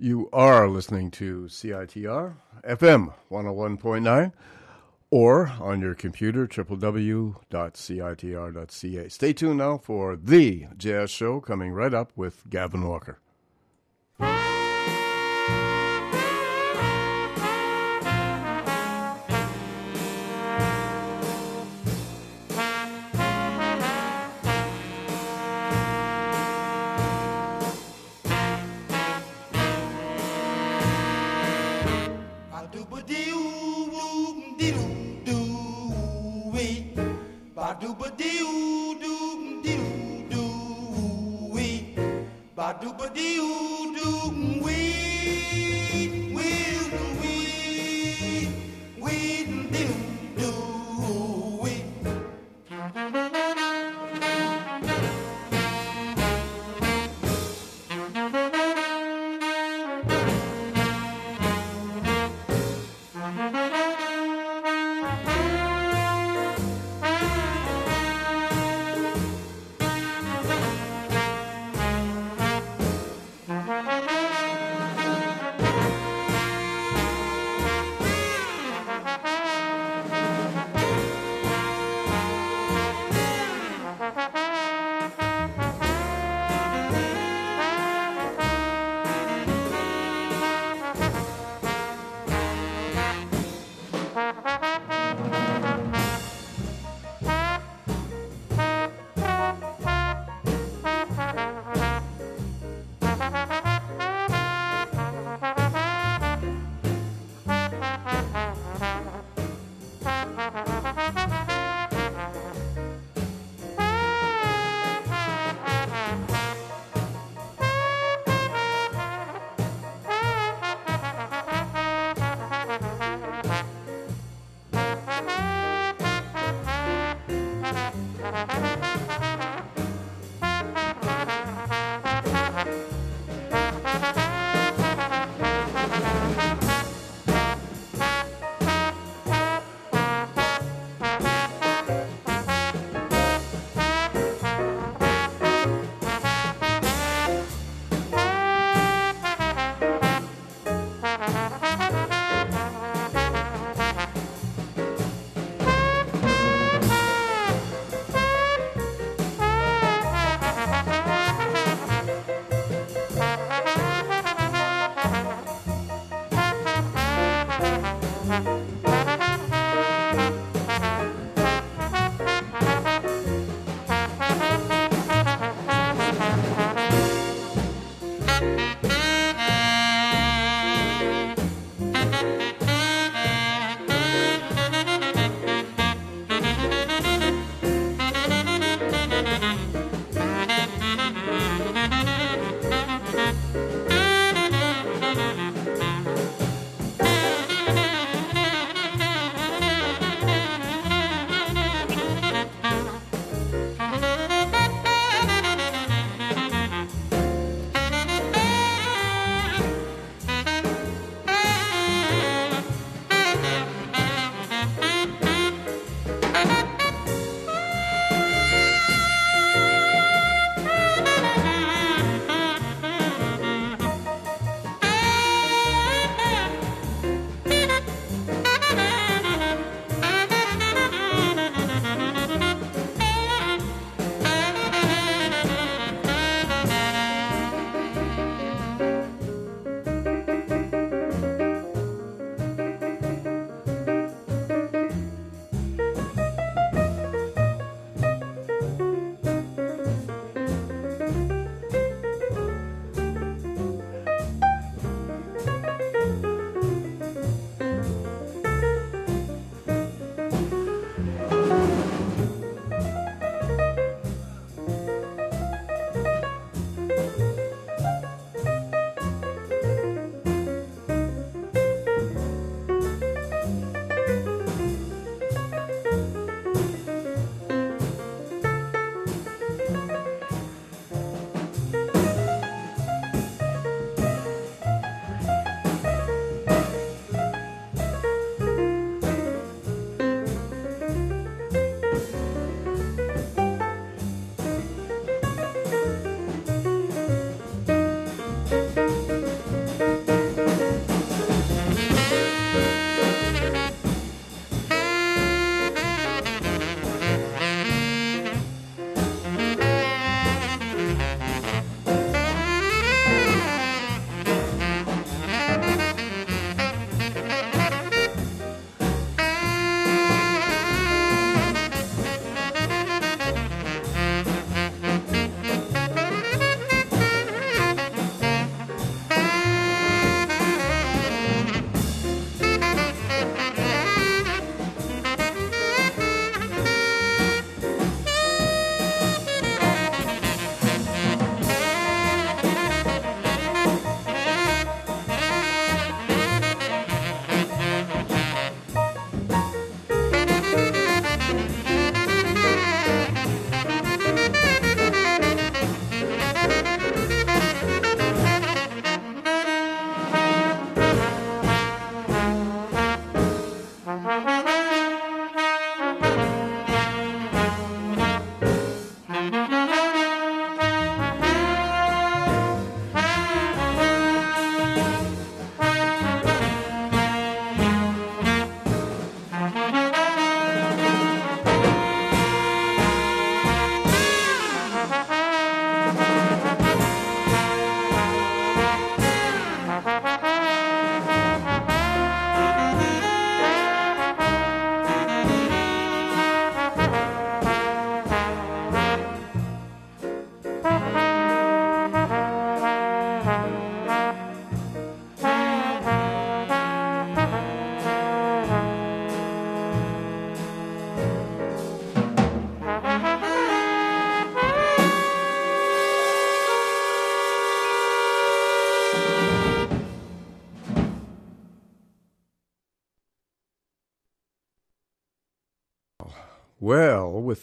You are listening to CITR FM 101.9 or on your computer, www.citr.ca. Stay tuned now for The Jazz Show coming right up with Gavin Walker.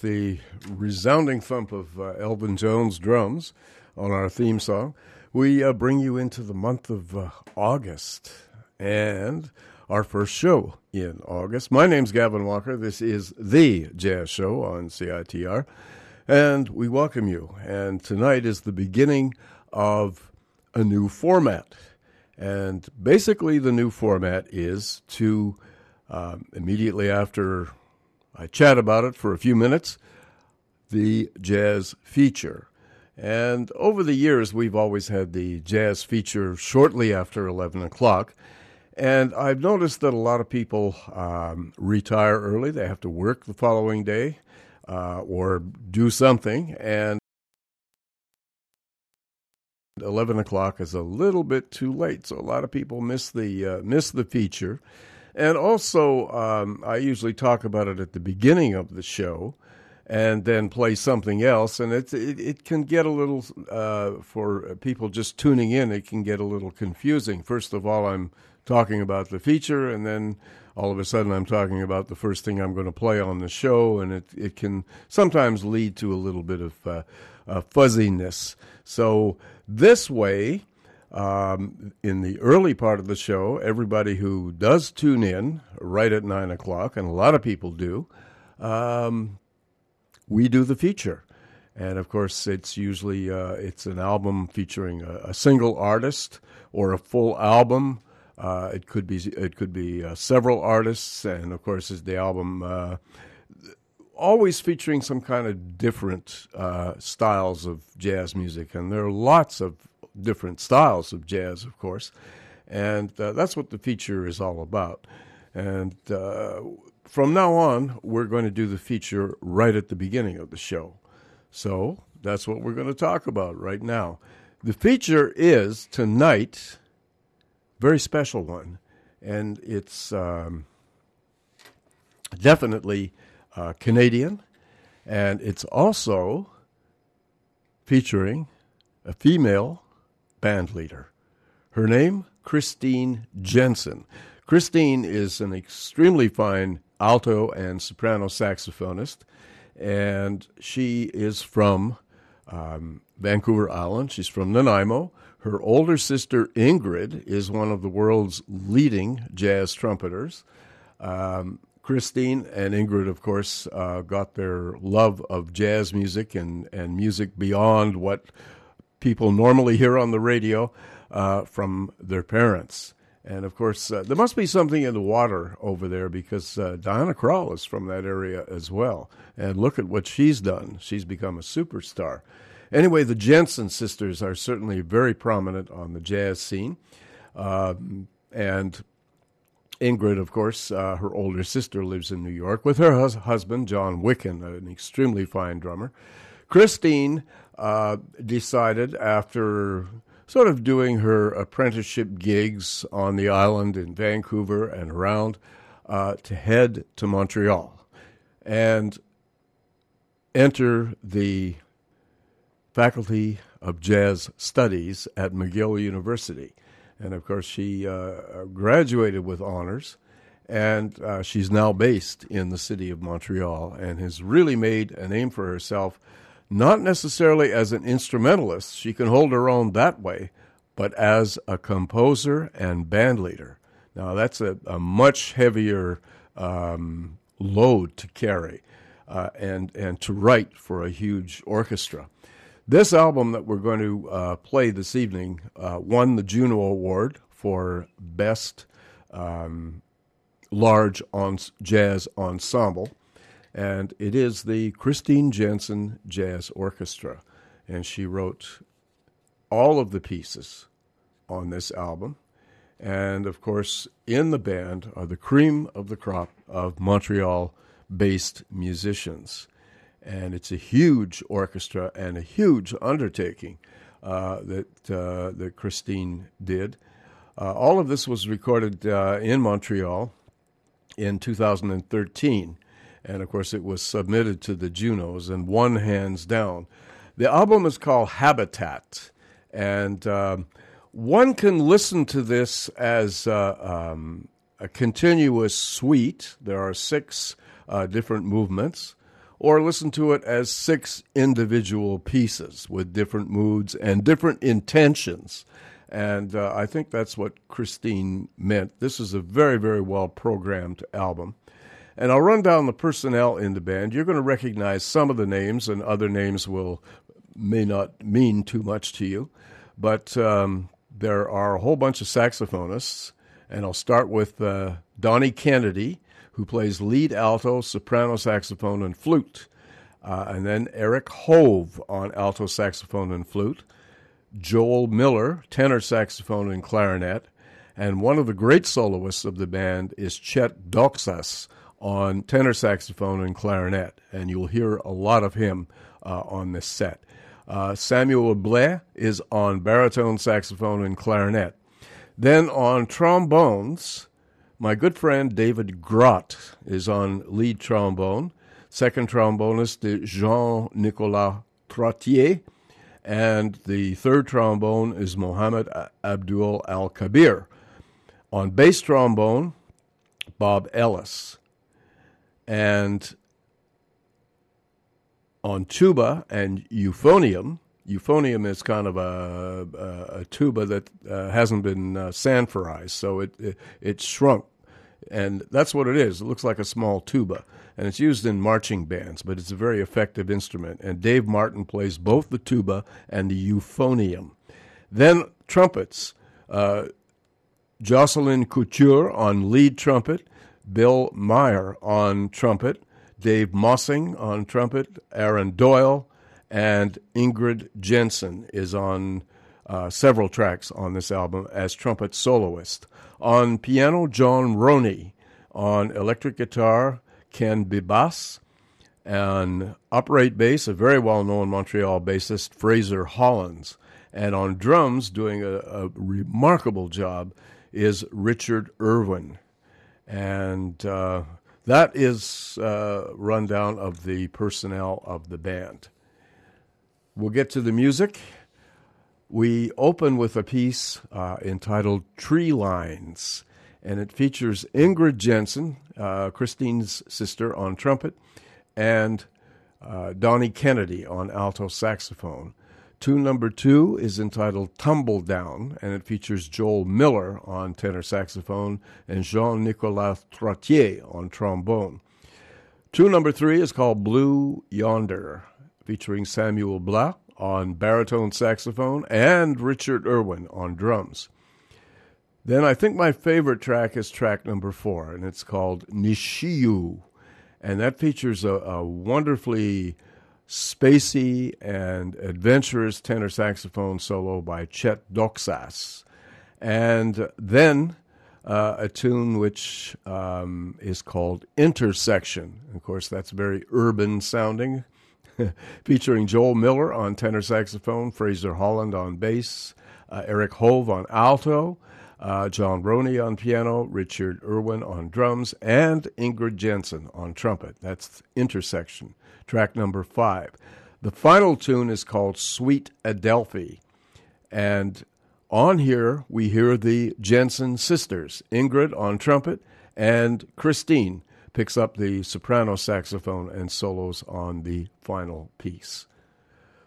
The resounding thump of uh, Elvin Jones drums on our theme song, we uh, bring you into the month of uh, August and our first show in August. My name's Gavin Walker. This is the Jazz Show on CITR, and we welcome you. And tonight is the beginning of a new format. And basically, the new format is to um, immediately after I chat about it for a few minutes, the jazz feature. And over the years, we've always had the jazz feature shortly after 11 o'clock. And I've noticed that a lot of people um, retire early. They have to work the following day uh, or do something. And 11 o'clock is a little bit too late. So a lot of people miss the, uh, miss the feature. And also, um, I usually talk about it at the beginning of the show and then play something else. And it, it, it can get a little, uh, for people just tuning in, it can get a little confusing. First of all, I'm talking about the feature, and then all of a sudden I'm talking about the first thing I'm going to play on the show, and it, it can sometimes lead to a little bit of uh, uh, fuzziness. So, this way, um, in the early part of the show, everybody who does tune in right at nine o'clock, and a lot of people do, um, we do the feature, and of course, it's usually uh, it's an album featuring a, a, single artist or a full album. Uh, it could be it could be uh, several artists, and of course, is the album uh, always featuring some kind of different uh, styles of jazz music, and there are lots of different styles of jazz, of course. And uh, that's what the feature is all about. And uh, from now on, we're going to do the feature right at the beginning of the show. So that's what we're going to talk about right now. The feature is tonight, very special one, and it's um, definitely uh, Canadian, and it's also featuring a female band leader. Her name, Christine Jensen. Christine is an extremely fine alto and soprano saxophonist, and she is from um, Vancouver Island. She's from Nanaimo. Her older sister, Ingrid, is one of the world's leading jazz trumpeters. Um, Christine and Ingrid, of course, uh, got their love of jazz music and, and music beyond what people normally hear on the radio uh, from their parents. And of course, uh, there must be something in the water over there because uh, Diana Krall is from that area as well. And look at what she's done. She's become a superstar. Anyway, the Jensen sisters are certainly very prominent on the jazz scene. Um, and Ingrid, of course, uh, her older sister lives in New York with her hus- husband, Jon Wikan, an extremely fine drummer. Christine uh, decided after sort of doing her apprenticeship gigs on the island in Vancouver and around uh, to head to Montreal and enter the Faculty of Jazz Studies at McGill University. And of course, she uh, graduated with honors, and uh, she's now based in the city of Montreal and has really made a name for herself not necessarily as an instrumentalist, she can hold her own that way, but as a composer and band leader. Now, that's a, a much heavier um, load to carry uh, and, and to write for a huge orchestra. This album that we're going to uh, play this evening uh, won the Juno Award for Best um, Large on Jazz Ensemble and it is the Christine Jensen Jazz Orchestra. And she wrote all of the pieces on this album. And of course, in the band are the cream of the crop of Montreal based musicians. And it's a huge orchestra and a huge undertaking uh, that, uh, that Christine did. Uh, all of this was recorded uh, in Montreal in 2013 and of course it was submitted to the Junos and won hands down. The album is called Habitat, and um, one can listen to this as uh, um, a continuous suite. There are six uh, different movements or listen to it as six individual pieces with different moods and different intentions. And uh, I think that's what Christine meant. This is a very, very well programmed album. And I'll run down the personnel in the band. You're going to recognize some of the names, and other names will may not mean too much to you. But um, there are a whole bunch of saxophonists, and I'll start with uh, Donnie Kennedy, who plays lead alto, soprano saxophone, and flute. Uh, and then Eric Hove on alto saxophone and flute. Joel Miller, tenor saxophone and clarinet. And one of the great soloists of the band is Chet Doxas on tenor saxophone and clarinet. And you'll hear a lot of him uh, on this set. Uh, Samuel Blais is on baritone saxophone and clarinet. Then on trombones, my good friend David Grott is on lead trombone. Second trombonist is Jean Nicolas Trottier. And the third trombone is Mohammed Abdul Al-Khabyyr. On bass trombone, Bob Ellis. And on tuba and euphonium. Euphonium is kind of a, a, a tuba that uh, hasn't been uh, sanforized, so it, it, it shrunk, and that's what it is. It looks like a small tuba, and it's used in marching bands, but it's a very effective instrument. And Dave Martin plays both the tuba and the euphonium. Then trumpets. Uh, Jocelyn Couture on lead trumpet, Bill Meyer on trumpet, Dave Mossing on trumpet, Aaron Doyle, and Ingrid Jensen is on uh, several tracks on this album as trumpet soloist. On piano, John Roney. On electric guitar, Ken Bibace. And upright bass, a very well known Montreal bassist, Fraser Hollins. And on drums, doing a, a remarkable job, is Richard Irwin. And uh, that is a rundown of the personnel of the band. We'll get to the music. We open with a piece uh, entitled Tree Lines, and it features Ingrid Jensen, uh, Christine's sister, on trumpet, and uh, Donnie Kennedy on alto saxophone. Tune number two is entitled Tumble Down, and it features Joel Miller on tenor saxophone and Jean Nicolas Trottier on trombone. Tune number three is called Blue Yonder, featuring Samuel Blais on baritone saxophone and Richard Irwin on drums. Then I think my favorite track is track number four, and it's called Nishiyuu. And that features a, a wonderfully spacey and adventurous tenor saxophone solo by Chet Doxas. And then uh, a tune which um, is called Intersection. Of course, that's very urban sounding, featuring Joel Miller on tenor saxophone, Fraser Hollins on bass, uh, Eric Hove on alto, uh, John Roney on piano, Richard Irwin on drums, and Ingrid Jensen on trumpet. That's Intersection track number five. The final tune is called Sweet Adelphi. And on here, we hear the Jensen sisters, Ingrid on trumpet, and Christine picks up the soprano saxophone and solos on the final piece.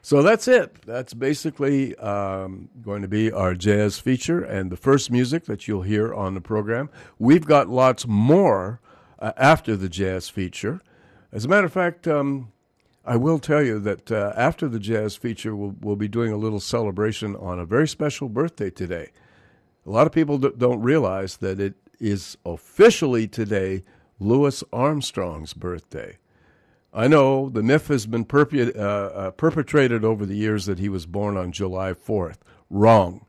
So that's it. That's basically um, going to be our jazz feature and the first music that you'll hear on the program. We've got lots more uh, after the jazz feature. As a matter of fact, um, I will tell you that uh, after the jazz feature, we'll, we'll be doing a little celebration on a very special birthday today. A lot of people d- don't realize that it is officially today Louis Armstrong's birthday. I know the myth has been uh, uh, perpetrated over the years that he was born on July 4th. Wrong.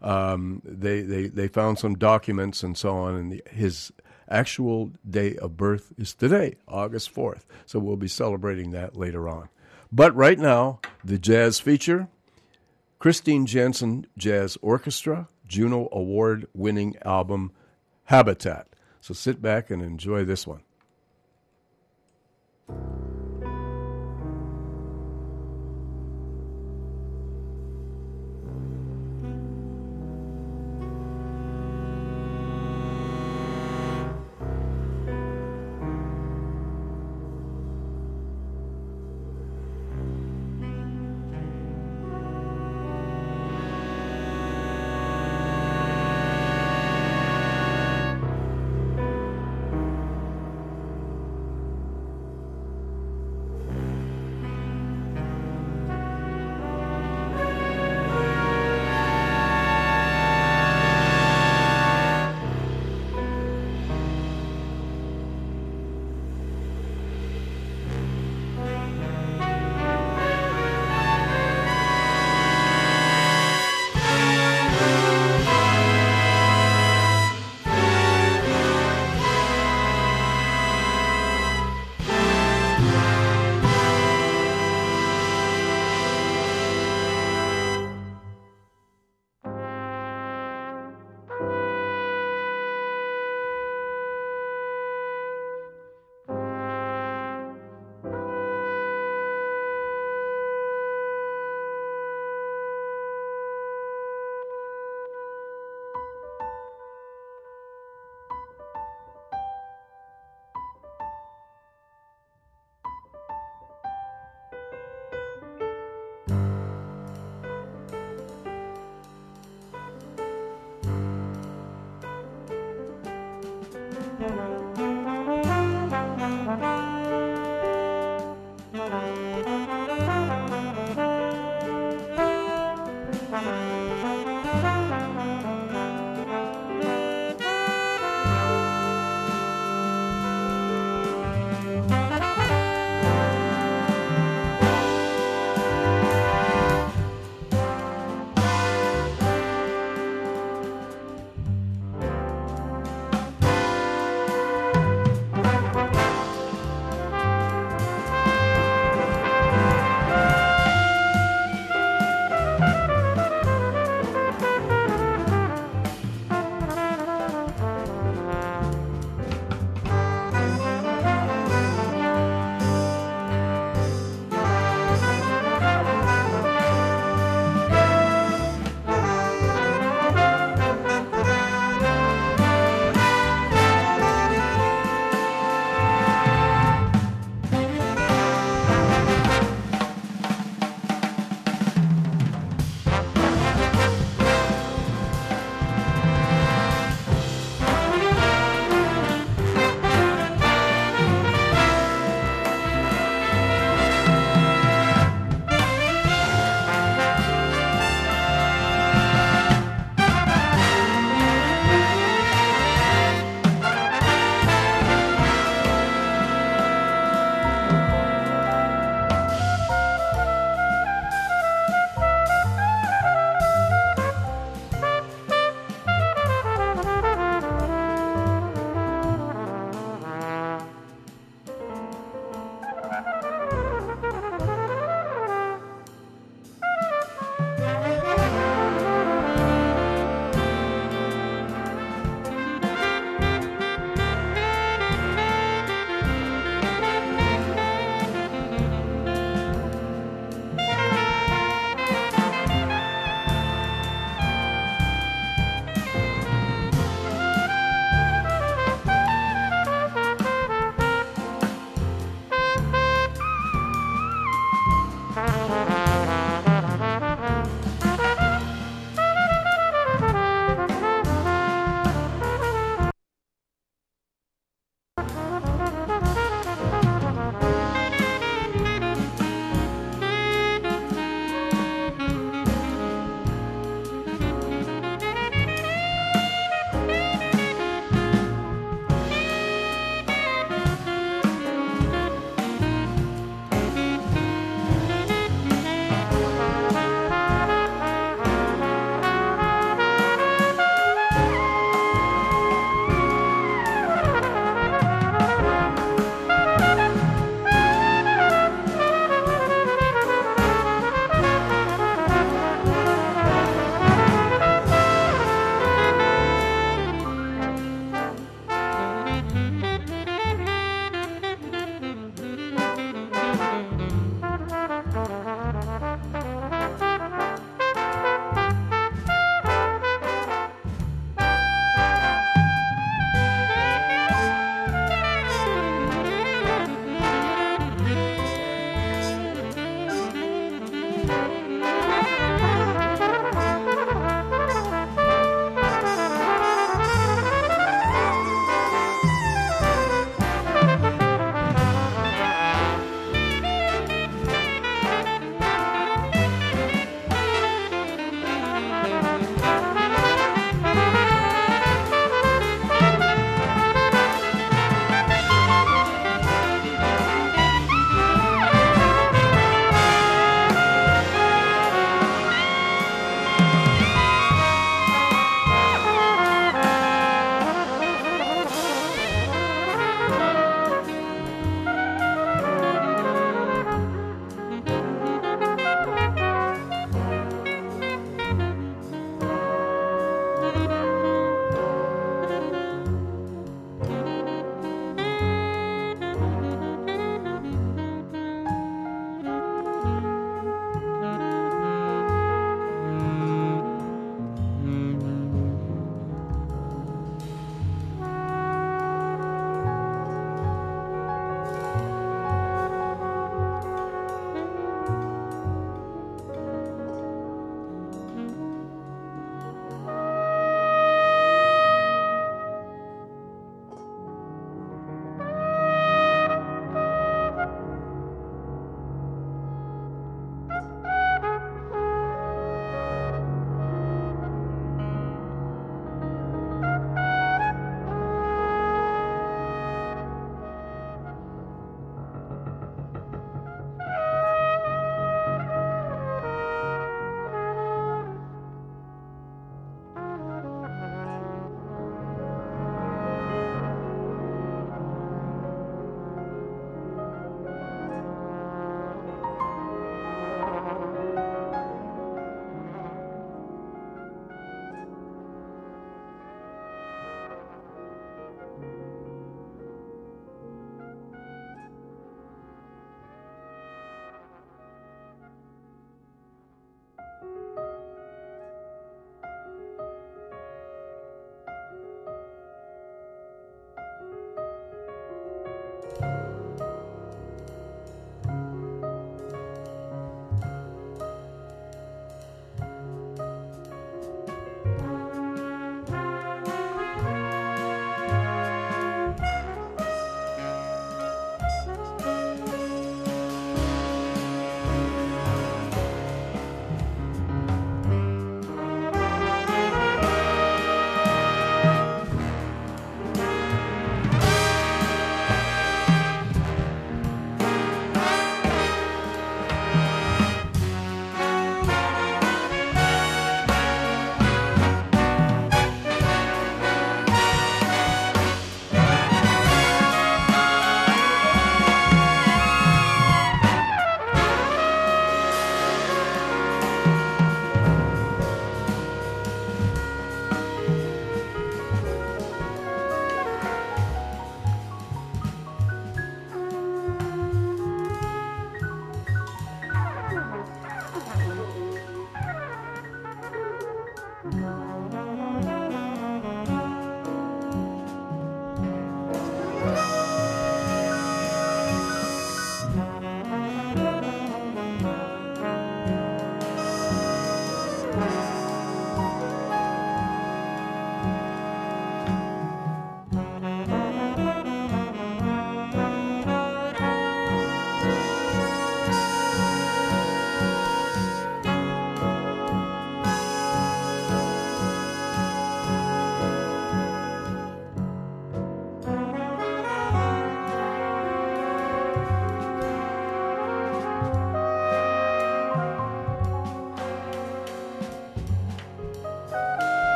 Um, they, they, they found some documents and so on, and the, his actual day of birth is today, August 4th. So we'll be celebrating that later on. But right now, the jazz feature Christine Jensen Jazz Orchestra, Juno Award winning album Habitat. So sit back and enjoy this one.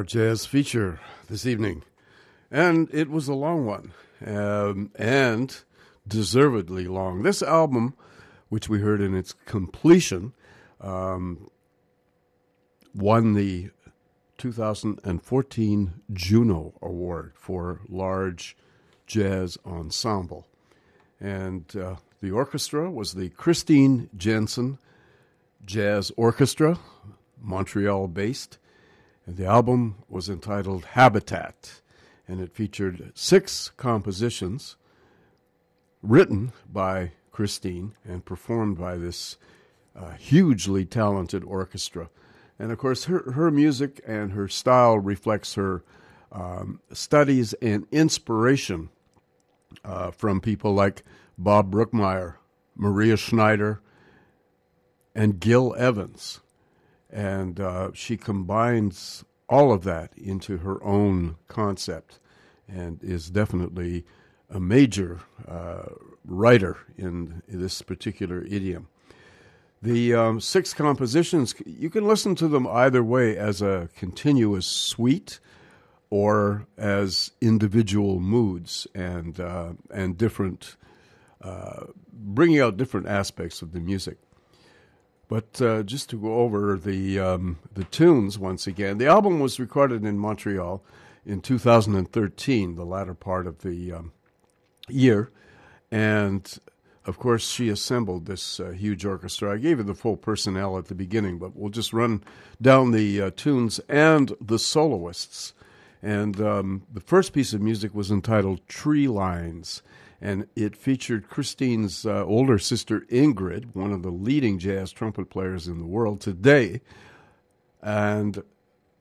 Our jazz feature this evening. And it was a long one, um, and deservedly long. This album, which we heard in its completion, um, won the 2014 Juno Award for Large Jazz Ensemble. And uh, the orchestra was the Christine Jensen Jazz Orchestra, Montreal based. And the album was entitled Habitat, and it featured six compositions written by Christine and performed by this uh, hugely talented orchestra. And of course, her, her music and her style reflects her um, studies and inspiration uh, from people like Bob Brookmeyer, Maria Schneider, and Gil Evans. And uh, she combines all of that into her own concept and is definitely a major uh, writer in, this particular idiom. The um, six compositions, you can listen to them either way as a continuous suite or as individual moods and, uh, and different, uh, bringing out different aspects of the music. But uh, just to go over the um, the tunes once again, the album was recorded in Montreal in 2013, the latter part of the um, year, and of course she assembled this uh, huge orchestra. I gave her the full personnel at the beginning, but we'll just run down the uh, tunes and the soloists. And um, the first piece of music was entitled Tree Lines and it featured Christine's uh, older sister Ingrid, one of the leading jazz trumpet players in the world today, and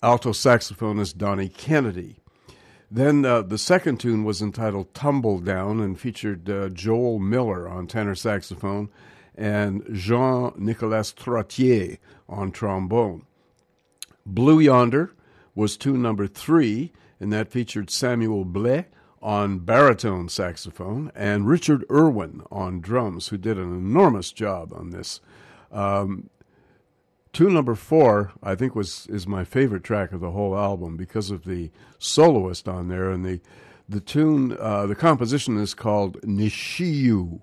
alto saxophonist Donnie Kennedy. Then uh, the second tune was entitled Tumble Down and featured uh, Joel Miller on tenor saxophone and Jean Nicolas Trottier on trombone. Blue Yonder was tune number three, and that featured Samuel Blais on baritone saxophone and Richard Irwin on drums, who did an enormous job on this. Um, tune number four, I think, was is my favorite track of the whole album because of the soloist on there, and the the tune, uh, the composition is called Nishiyuu,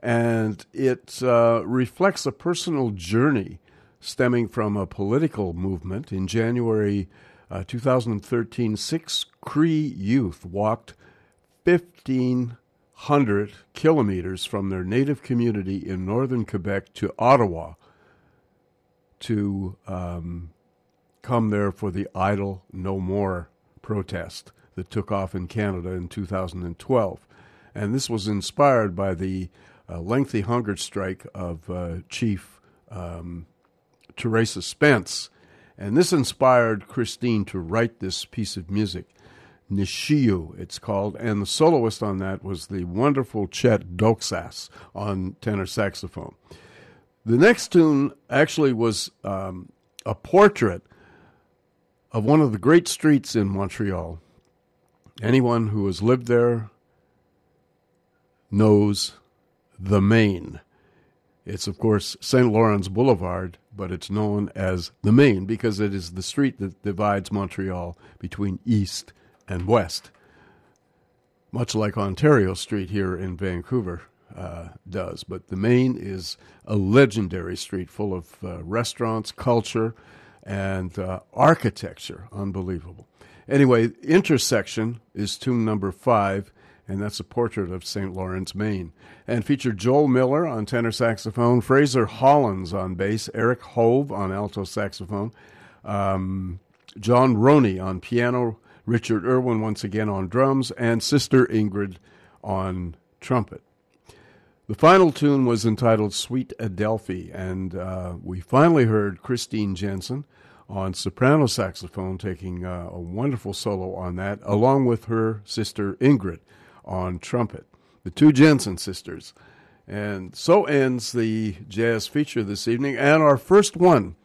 and it uh, reflects a personal journey stemming from a political movement in January. Uh, 2013, six Cree youth walked 1,500 kilometers from their native community in northern Quebec to Ottawa to um, come there for the Idle No More protest that took off in Canada in 2012. And this was inspired by the uh, lengthy hunger strike of uh, Chief um, Theresa Spence. And this inspired Christine to write this piece of music. Nishiyuu, it's called, and the soloist on that was the wonderful Chet Doxas on tenor saxophone. The next tune actually was um, a portrait of one of the great streets in Montreal. Anyone who has lived there knows the Main. It's, of course, St. Lawrence Boulevard, but it's known as the Main because it is the street that divides Montreal between east and west, much like Ontario Street here in Vancouver uh, does. But the Main is a legendary street full of uh, restaurants, culture, and uh, architecture. Unbelievable. Anyway, Intersection is tune number five, and that's a portrait of St. Lawrence, Main. And featured Joel Miller on tenor saxophone, Fraser Hollins on bass, Eric Hove on alto saxophone, um, John Roney on piano, Richard Irwin once again on drums, and Sister Ingrid on trumpet. The final tune was entitled Sweet Adelphi, and uh, we finally heard Christine Jensen on soprano saxophone taking uh, a wonderful solo on that, along with her sister Ingrid on trumpet, the two Jensen sisters. And so ends the jazz feature this evening, and our first one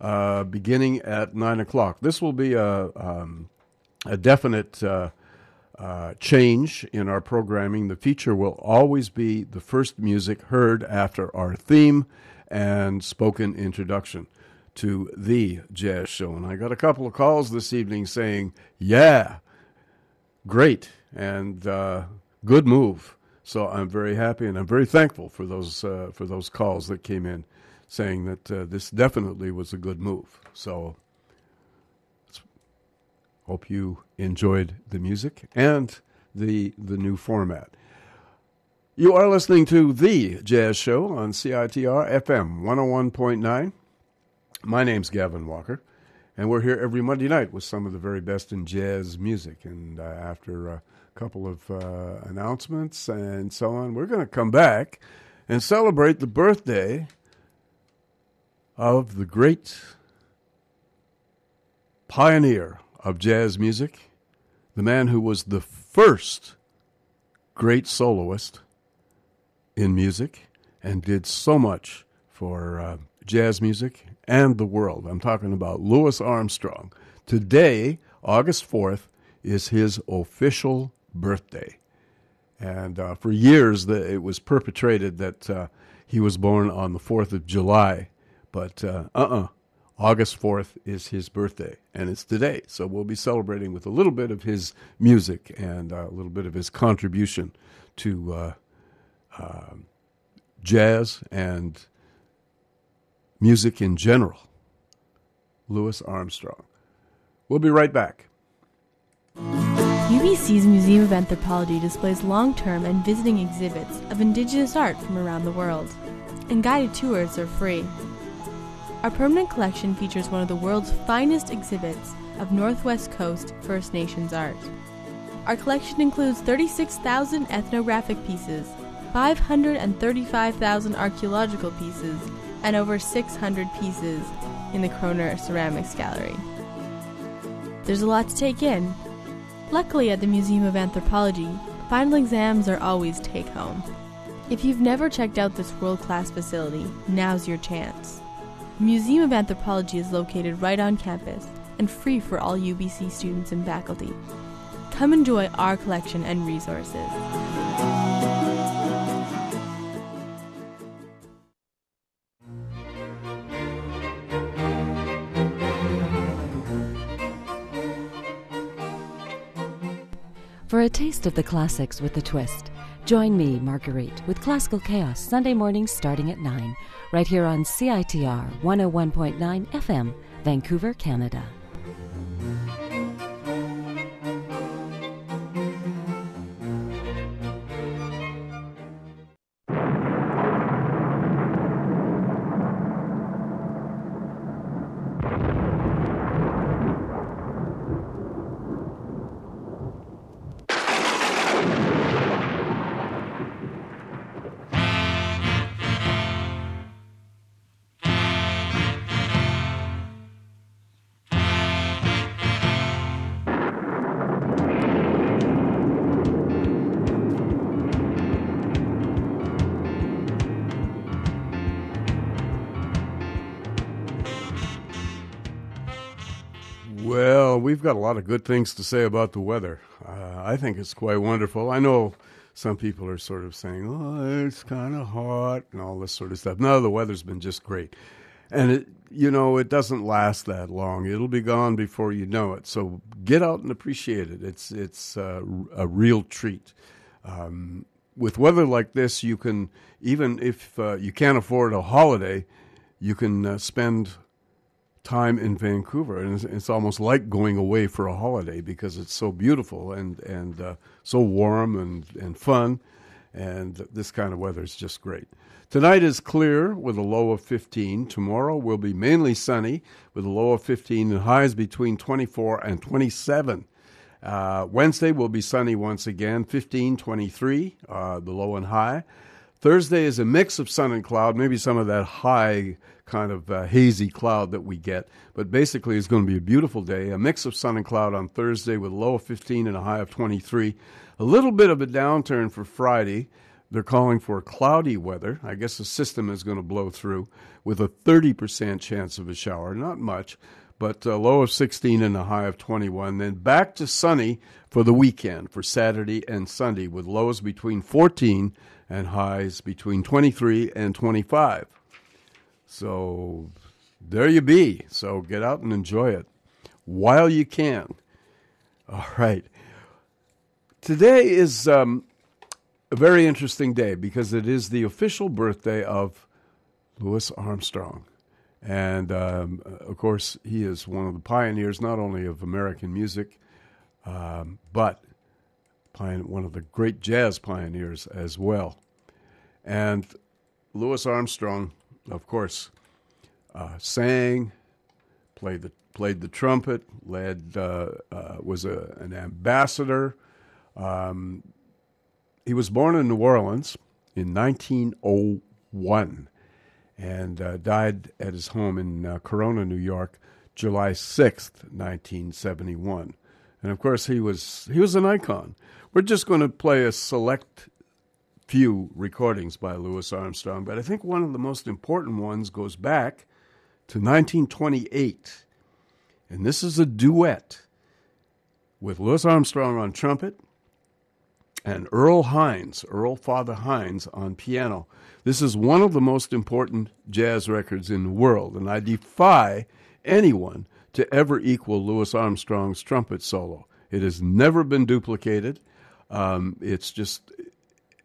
uh, beginning at 9 o'clock. This will be a. Um, a definite uh, uh, change in our programming. The feature will always be the first music heard after our theme and spoken introduction. to the Jazz Show. And I got a couple of calls this evening saying, yeah, great, and uh, good move. So I'm very happy and I'm very thankful for those uh, for those calls that came in, saying that uh, this definitely was a good move. So hope you enjoyed the music and the the new format. You are listening to the Jazz Show on CITR FM 101.9. My name's Gavin Walker, and we're here every Monday night with some of the very best in jazz music. And uh, after a couple of uh, announcements and so on, we're going to come back and celebrate the birthday of the great pioneer of jazz music, the man who was the first great soloist in music and did so much for uh, jazz music and the world. I'm talking about Louis Armstrong. Today, August 4th, is his official birthday. And uh, for years, the, it was perpetrated that uh, he was born on the 4th of July. But uh uh uh August 4th is his birthday, and it's today. So we'll be celebrating with a little bit of his music and uh, a little bit of his contribution to uh, uh, jazz and music in general. Louis Armstrong. We'll be right back. UBC's Museum of Anthropology displays long term and visiting exhibits of Indigenous art from around the world, and guided tours are free. Our permanent collection features one of the world's finest exhibits of Northwest Coast First Nations art. Our collection includes 36,000 ethnographic pieces, 535,000 archaeological pieces, and over 600 pieces in the Koerner Ceramics Gallery. There's a lot to take in. Luckily, at the Museum of Anthropology, final exams are always take home. If you've never checked out this world class facility, now's your chance. Museum of Anthropology is located right on campus and free for all UBC students and faculty. Come enjoy our collection and resources. For a taste of the classics with a twist, join me, Marguerite, with Classical Chaos Sunday mornings starting at 9 right here on CITR 101.9 FM, Vancouver, Canada. We've got a lot of good things to say about the weather. Uh, I think it's quite wonderful. I know some people are sort of saying, "Oh, it's kind of hot" and all this sort of stuff. No, the weather's been just great, and it, you know, it doesn't last that long. It'll be gone before you know it. So get out and appreciate it. It's it's uh, a real treat. Um, with weather like this, you can even if uh, you can't afford a holiday, you can uh, spend time in Vancouver, and it's, it's, almost like going away for a holiday because it's so beautiful and and uh, so warm and and fun, and this kind of weather is just great. Tonight is clear with a low of 15. Tomorrow will be mainly sunny with a low of 15 and highs between 24 and 27. Uh, Wednesday will be sunny once again, 15, 23, uh, the low and high. Thursday is a mix of sun and cloud, maybe some of that high kind of uh, hazy cloud that we get. But basically, it's going to be a beautiful day. A mix of sun and cloud on Thursday with a low of 15 and a high of 23. A little bit of a downturn for Friday. They're calling for cloudy weather. I guess the system is going to blow through with a 30% chance of a shower. Not much, but a low of 16 and a high of 21. Then back to sunny for the weekend, for Saturday and Sunday, with lows between 14 and highs between 23 and 25. So there you be. So get out and enjoy it while you can. All right. Today is um, a very interesting day because it is the official birthday of Louis Armstrong. And um, of course, he is one of the pioneers not only of American music, um, but one of the great jazz pioneers as well. And Louis Armstrong, of course, uh, sang, played the played the trumpet, led uh, uh, was a, an ambassador. Um, he was born in New Orleans in 1901 and uh, died at his home in uh, Corona, New York, July 6th, 1971. And of course, he was he was an icon. We're just going to play a select few recordings by Louis Armstrong, but I think one of the most important ones goes back to 1928. And this is a duet with Louis Armstrong on trumpet and Earl Hines, Earl Father Hines on piano. This is one of the most important jazz records in the world, and I defy anyone to ever equal Louis Armstrong's trumpet solo. It has never been duplicated. Um, it's just,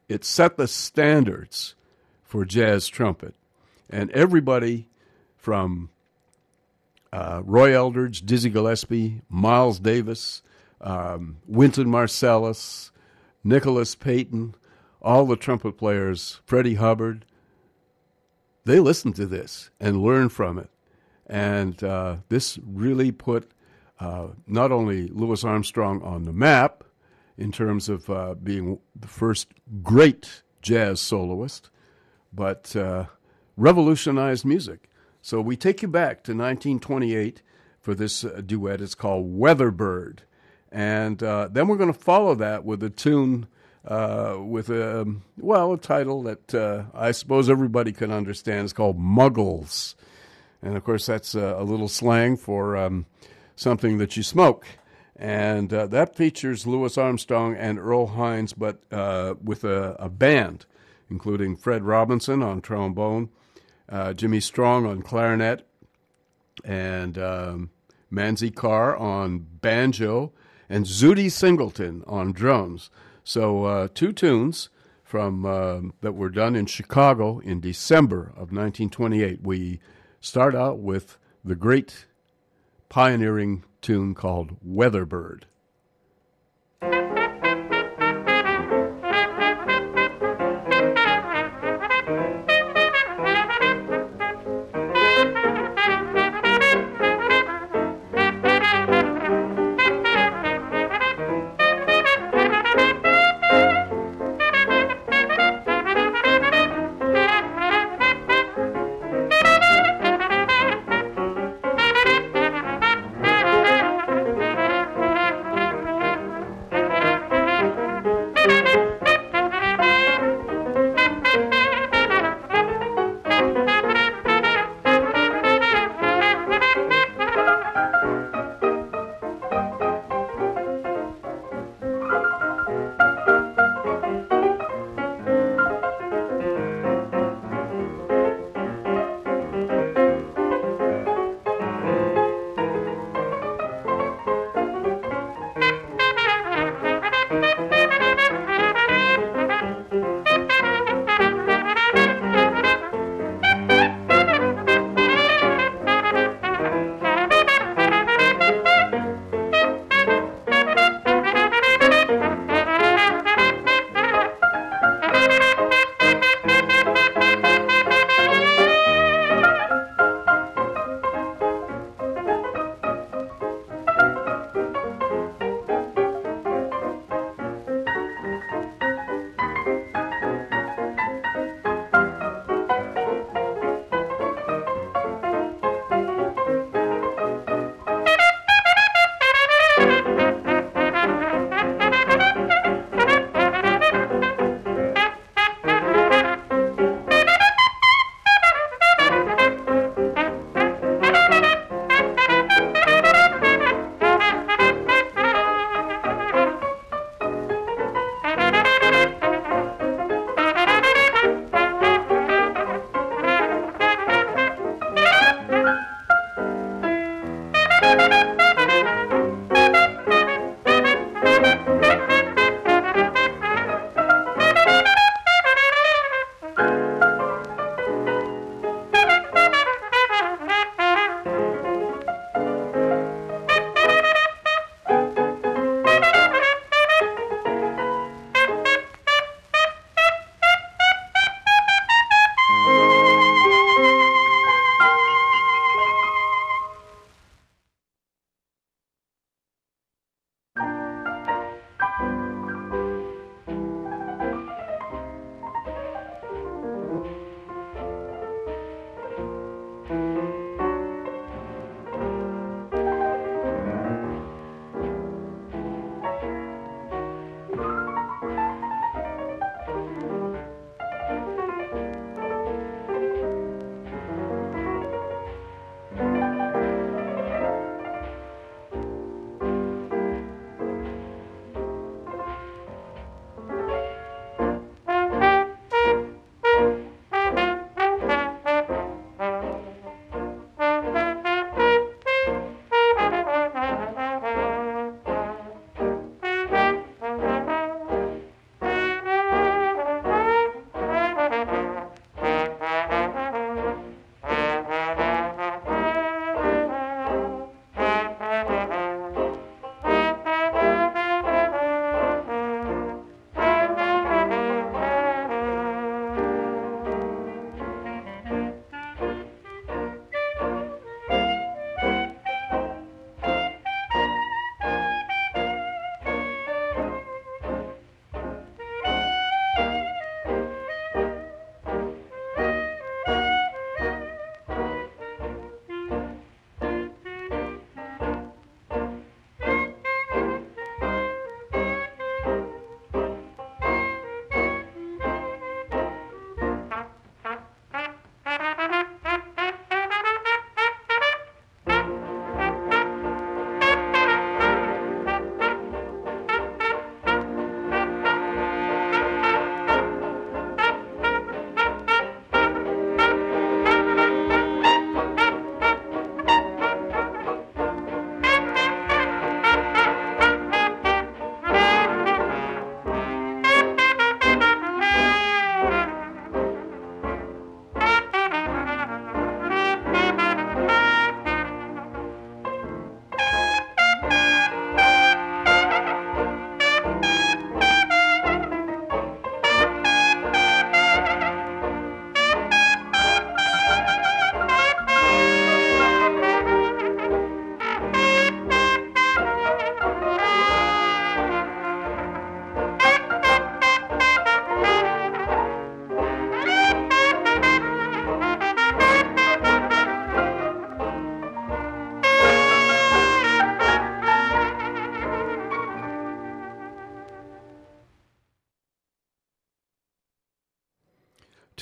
it set the standards for jazz trumpet. And everybody from uh, Roy Eldridge, Dizzy Gillespie, Miles Davis, um, Wynton Marsalis, Nicholas Payton, all the trumpet players, Freddie Hubbard, they listened to this and learned from it. And uh, this really put uh, not only Louis Armstrong on the map in terms of uh, being the first great jazz soloist, but uh, revolutionized music. So we take you back to 1928 for this uh, duet. It's called Weatherbird. And uh, then we're going to follow that with a tune uh, with a, um, well, a title that uh, I suppose everybody can understand. It's called Muggles. And of course, that's a little slang for um, something that you smoke. And uh, that features Louis Armstrong and Earl Hines, but uh, with a, a band, including Fred Robinson on trombone uh, Jimmy Strong on clarinet, and um, Mancy Carr on banjo, and Zutty Singleton on drums. So uh, two tunes from uh, that were done in Chicago in December of 1928. We start out with the great pioneering tune called Weatherbird.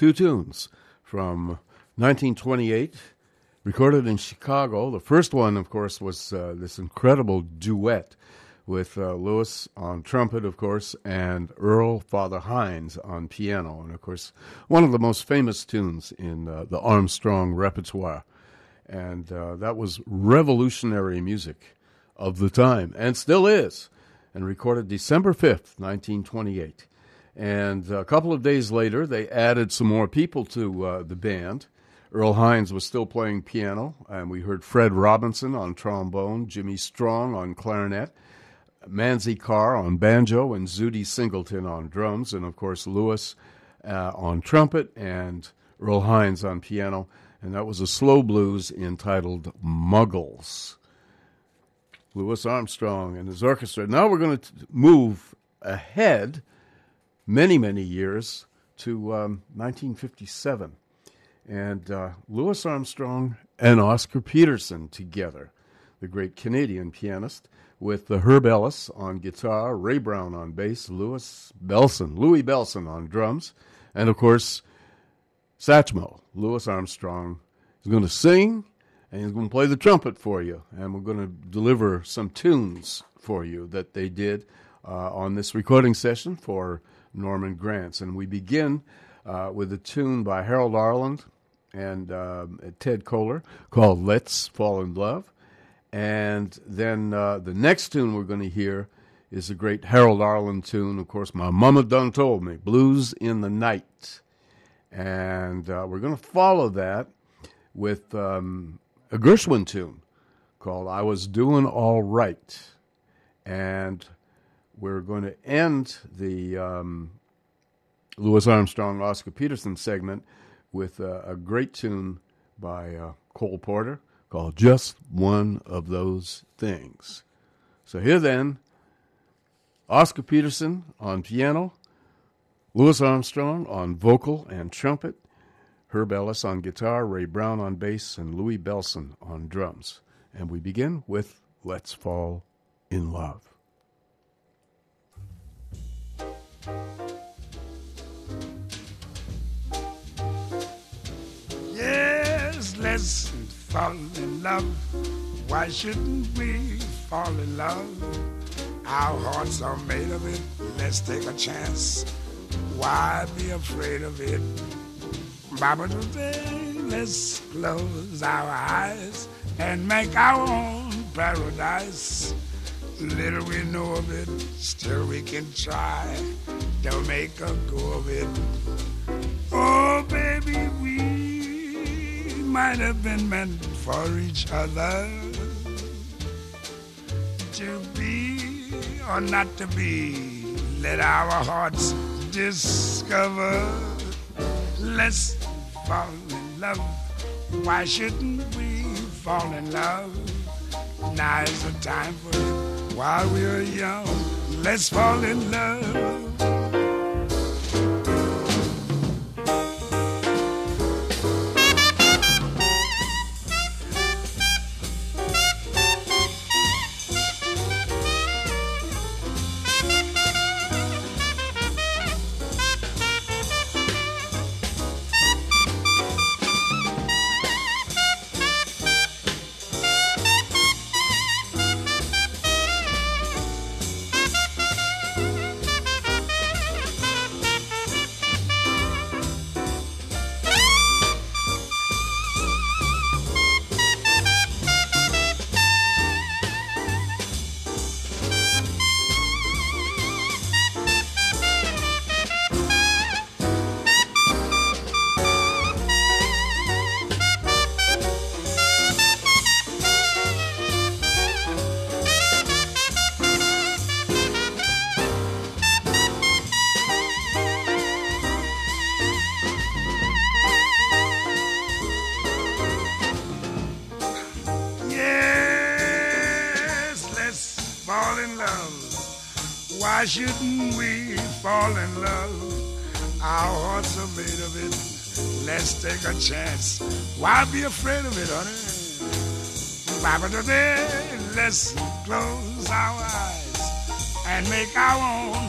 Two tunes from 1928, recorded in Chicago. The first one, of course, was uh, this incredible duet with uh, Louis on trumpet, of course, and Earl Father Hines on piano. And, of course, one of the most famous tunes in uh, the Armstrong repertoire. And uh, that was revolutionary music of the time, and still is, and recorded December 5th, 1928. And a couple of days later, they added some more people to uh, the band. Earl Hines was still playing piano, and we heard Fred Robinson on trombone, Jimmy Strong on clarinet, Mancy Carr on banjo, and Zutty Singleton on drums, and of course Louis uh, on trumpet, and Earl Hines on piano. And that was a slow blues entitled Muggles. Louis Armstrong and his orchestra. Now we're going to move ahead many, many years to um, 1957. And uh, Louis Armstrong and Oscar Peterson together, the great Canadian pianist, with the Herb Ellis on guitar, Ray Brown on bass, Louis Bellson, Louis Bellson on drums, and of course, Satchmo, Louis Armstrong, is going to sing and he's going to play the trumpet for you. And we're going to deliver some tunes for you that they did uh, on this recording session for Norman Granz. And we begin uh, with a tune by Harold Arlen and uh, Ted Koehler called Let's Fall in Love. And then uh, the next tune we're going to hear is a great Harold Arlen tune. Of course, my mama done told me, Blues in the Night. And uh, we're going to follow that with um, a Gershwin tune called I Was Doing All Right. And we're going to end the um, Louis Armstrong, Oscar Peterson segment with a great tune by uh, Cole Porter called Just One of Those Things. So here then, Oscar Peterson on piano, Louis Armstrong on vocal and trumpet, Herb Ellis on guitar, Ray Brown on bass, and Louis Bellson on drums. And we begin with Let's Fall in Love. Yes, let's fall in love. Why shouldn't we fall in love? Our hearts are made of it. Let's take a chance. Why be afraid of it? Baba today, let's close our eyes and make our own paradise. Little we know of it, still we can try to make a go of it. Oh, baby, we might have been meant for each other to be or not to be. Let our hearts discover. Let's fall in love. Why shouldn't we fall in love? Now is the time for it while we're young. Let's fall in love.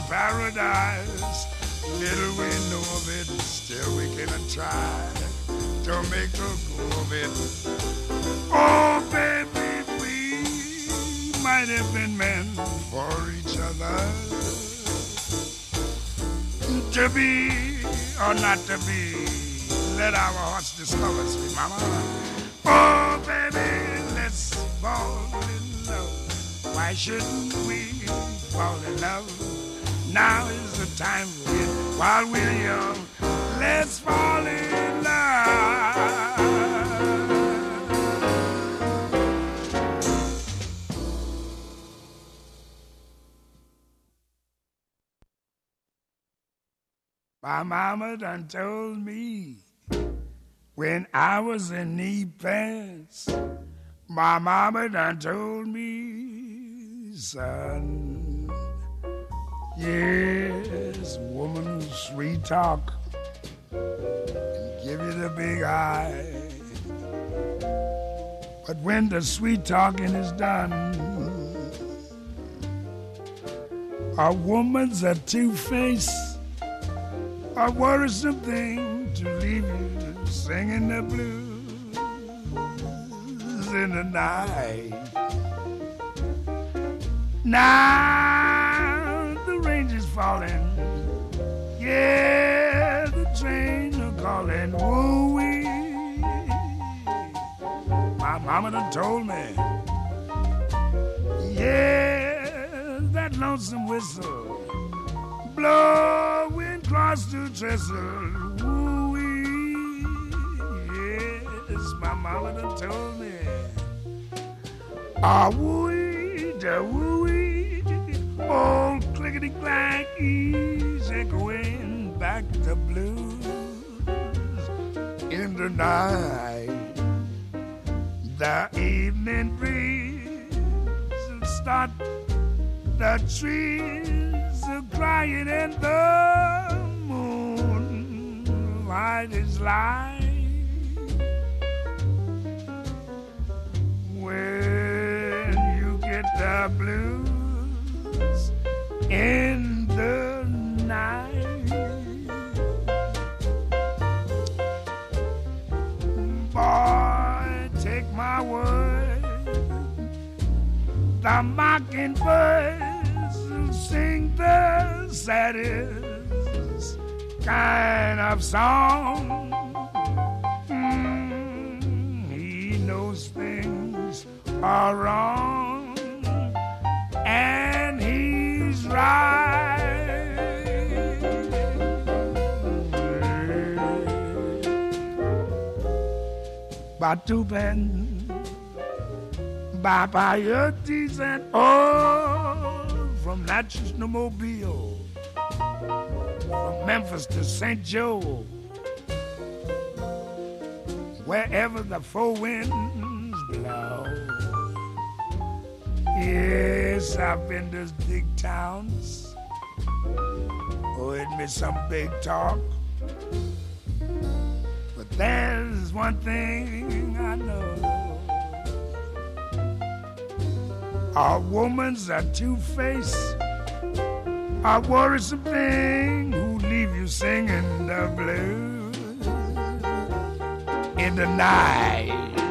Paradise. Little we know of it, still we cannot try to make a go of it. Oh, baby, we might have been meant for each other. To be or not to be, let our hearts discover, sweet mama. Oh, baby, let's fall in love. Why shouldn't we fall in love? Now is the time for it while we're young. Let's fall in love. My mama done told me when I was in knee pants. My mama done told me, son. Yes, woman, sweet talk and give you the big eye. But when the sweet talking is done, a woman's a two-face, a worrisome thing to leave you singing the blues in the night. Is falling. Yeah, the train are calling. Woo wee. My mama done told me. Yeah, that lonesome whistle blowing across the trestle. Woo wee. Yes, my mama done told me. Ah, woo wee, da woo wee. Old clickety clack, easy going back to blues in the night. The evening breeze will start the trees are crying and the moon light is light. When you get the blues in the night, boy, take my word. The mockingbirds sing the saddest kind of song. Mm, he knows things are wrong, and he's right. Batuben. Bye you're decent. Oh, from Natchez to Mobile, from Memphis to St. Joe, wherever the four winds blow. Yes, I've been to big towns. Oh, it me some big talk. But there's one thing I know. A woman's a two-face, a worrisome thing who leave you singing the blues in the night.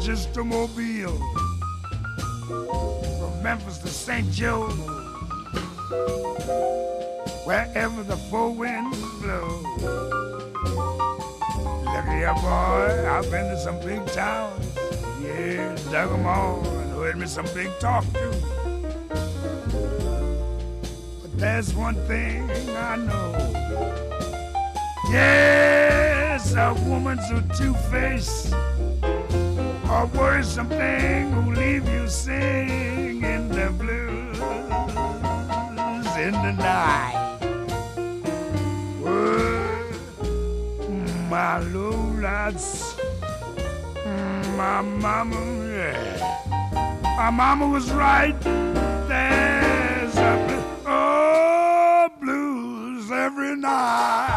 From a Mobile, from Memphis to St. Joe, wherever the four winds blow. Look here, boy, I've been to some big towns. Yeah, dug 'em all and heard me some big talk too. But there's one thing I know. Yes, a woman's a two-faced Oh, or worrisome thing who leave you singing in the blues in the night. Oh, my lowlights. My mama, yeah. My mama was right. There's a oh, blues every night.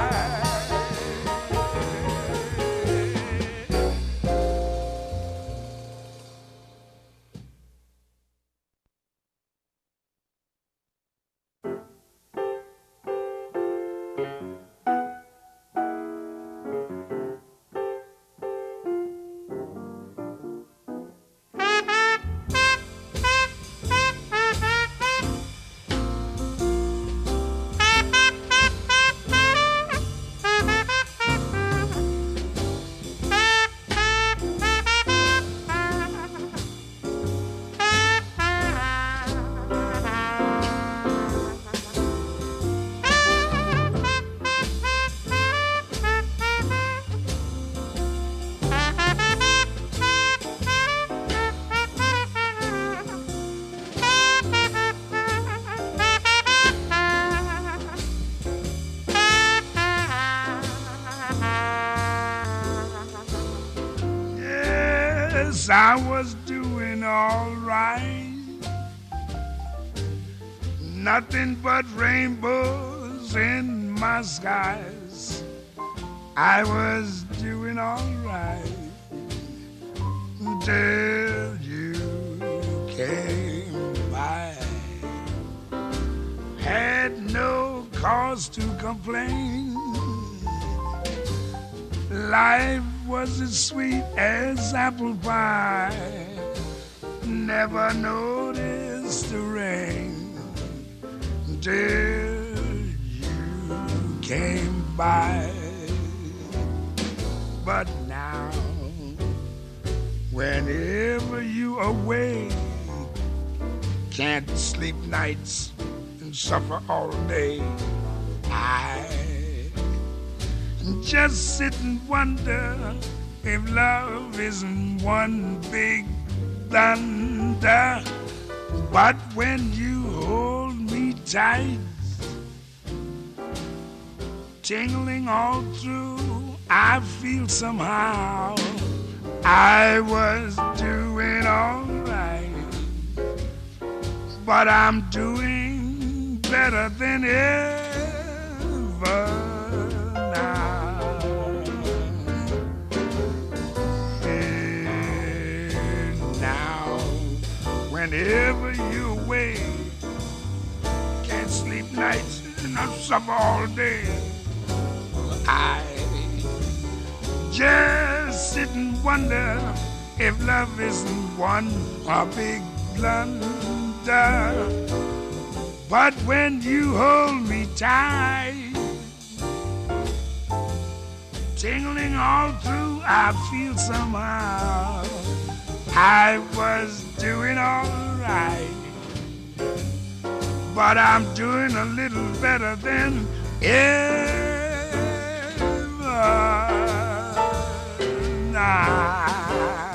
I was doing all right. Nothing but rainbows in my skies. I was as apple pie. Never noticed the rain until you came by. But now, whenever you away, can't sleep nights and suffer all day. I just sit and wonder if love isn't one big thunder. But when you hold me tight, tingling all through, I feel somehow I was doing all right. But I'm doing better than ever. Whenever you away. Can't sleep nights and I suffer all day. I just sit and wonder if love isn't one a big blunder. But when you hold me tight, tingling all through, I feel somehow I was doing all right. But I'm doing a little better than ever. Nah.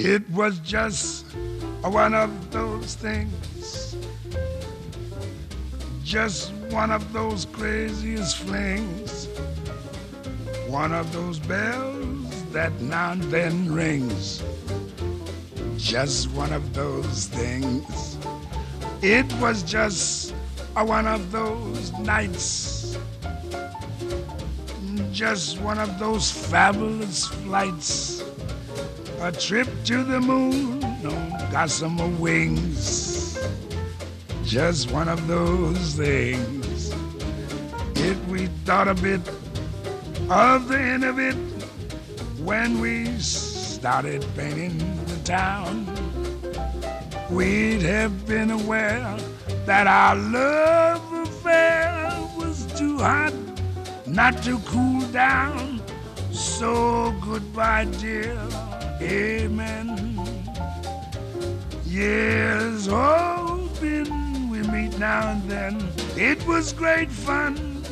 It was just one of those things, just one of those craziest flings, one of those bells that now and then rings, just one of those things. It was just one of those nights, just one of those fabulous flights a trip to the moon on gossamer wings. Just one of those things. If we thought a bit of the end of it when we started painting the town, we'd have been aware that our love affair was too hot not to cool down. So goodbye, dear. Amen. Years hoping we meet now and then. It was great fun.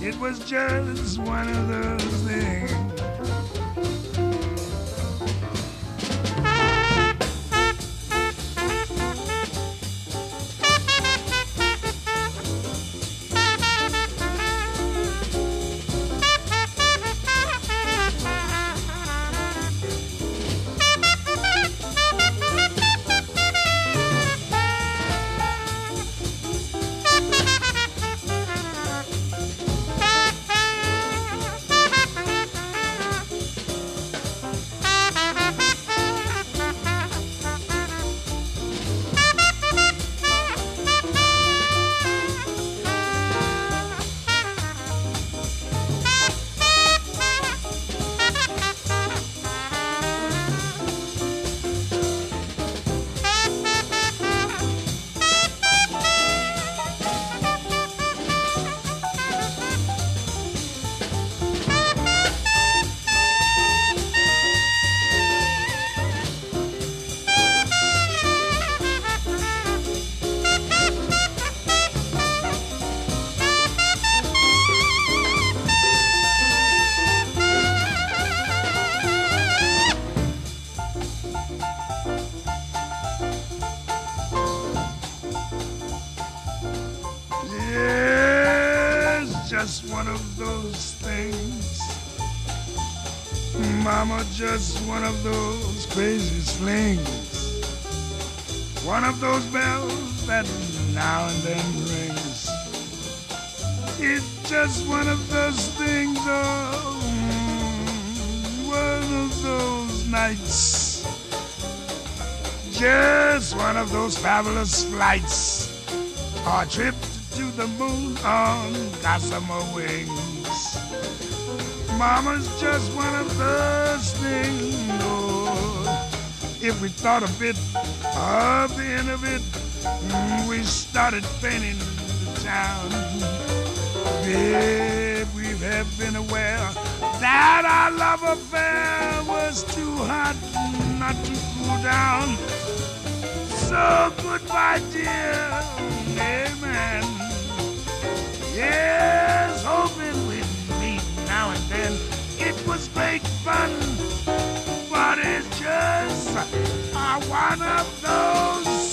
It was just one of those things. Yes, just one of those things. Mama, just one of those crazy slings. One of those bells that now and then rings. It's just one of those things, oh, one of those nights. Just one of those fabulous flights. Or trip to the moon on gossamer wings. Mama's just one of those things. Oh, if we thought a bit of the end of it, mm, we started painting the town. Babe, we have been aware that our love affair was too hot not to cool down. So goodbye, dear. Amen. Yes, hoping we'd meet now and then. It was great fun, but it's just uh, one of those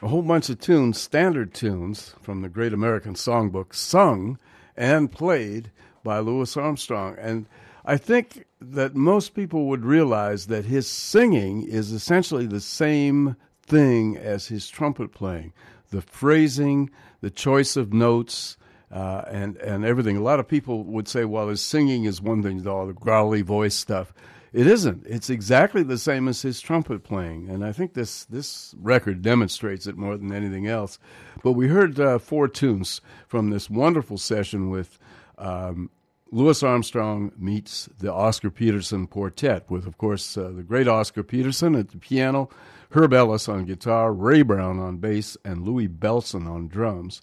a whole bunch of tunes, standard tunes from the Great American Songbook, sung and played by Louis Armstrong. And I think that most people would realize that his singing is essentially the same thing as his trumpet playing. The phrasing, the choice of notes, uh, and and everything. A lot of people would say, "Well, his singing is one thing, all the growly voice stuff." It isn't. It's exactly the same as his trumpet playing, and I think this this record demonstrates it more than anything else. But we heard uh, four tunes from this wonderful session with um, Louis Armstrong meets the Oscar Peterson Quartet, with of course uh, the great Oscar Peterson at the piano, Herb Ellis on guitar, Ray Brown on bass, and Louis Bellson on drums,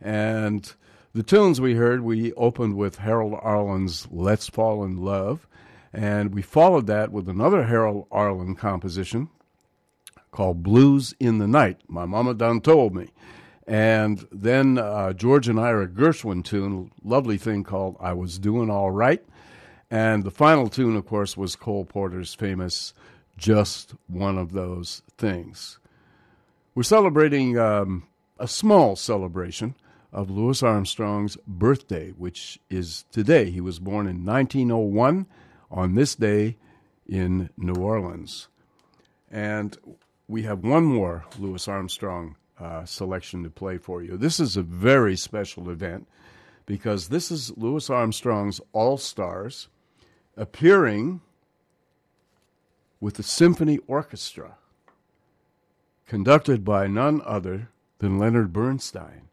and the tunes we heard, we opened with Harold Arlen's Let's Fall in Love. And we followed that with another Harold Arlen composition called Blues in the Night. My mama done told me. And then uh, George and Ira Gershwin tune, lovely thing called I Was Doing All Right. And the final tune, of course, was Cole Porter's famous Just One of Those Things. We're celebrating um, a small celebration of Louis Armstrong's birthday, which is today. He was born in 1901 on this day in New Orleans. And we have one more Louis Armstrong uh, selection to play for you. This is a very special event because this is Louis Armstrong's All Stars appearing with the symphony orchestra conducted by none other than Leonard Bernstein.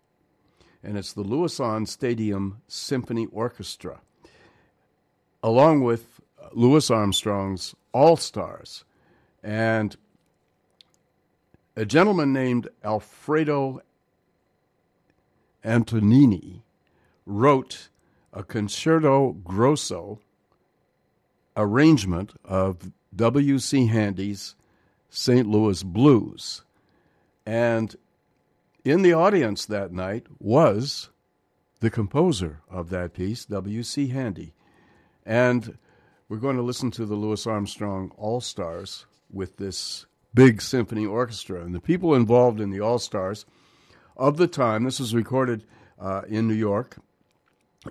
And it's the Lewisohn Stadium Symphony Orchestra, along with Louis Armstrong's All Stars. And a gentleman named Alfredo Antonini wrote a concerto grosso arrangement of W.C. Handy's St. Louis Blues. And in the audience that night was the composer of that piece, W.C. Handy. And we're going to listen to the Louis Armstrong All Stars with this big symphony orchestra. And the people involved in the All Stars of the time, this was recorded uh, in New York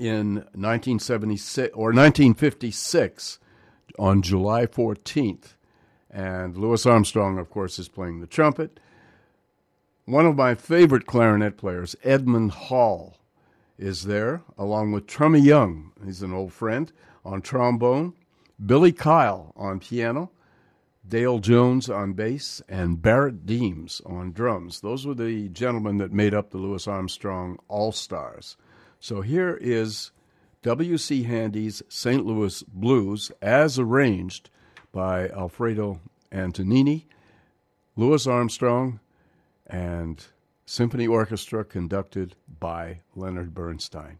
in 1976 or 1956 on July 14th. And Louis Armstrong, of course, is playing the trumpet. One of my favorite clarinet players, Edmund Hall, is there, along with Trummy Young. He's an old friend on trombone, Billy Kyle on piano, Dale Jones on bass, and Barrett Deems on drums. Those were the gentlemen that made up the Louis Armstrong All Stars. So here is W.C. Handy's St. Louis Blues as arranged by Alfredo Antonini, Louis Armstrong, and Symphony Orchestra conducted by Leonard Bernstein.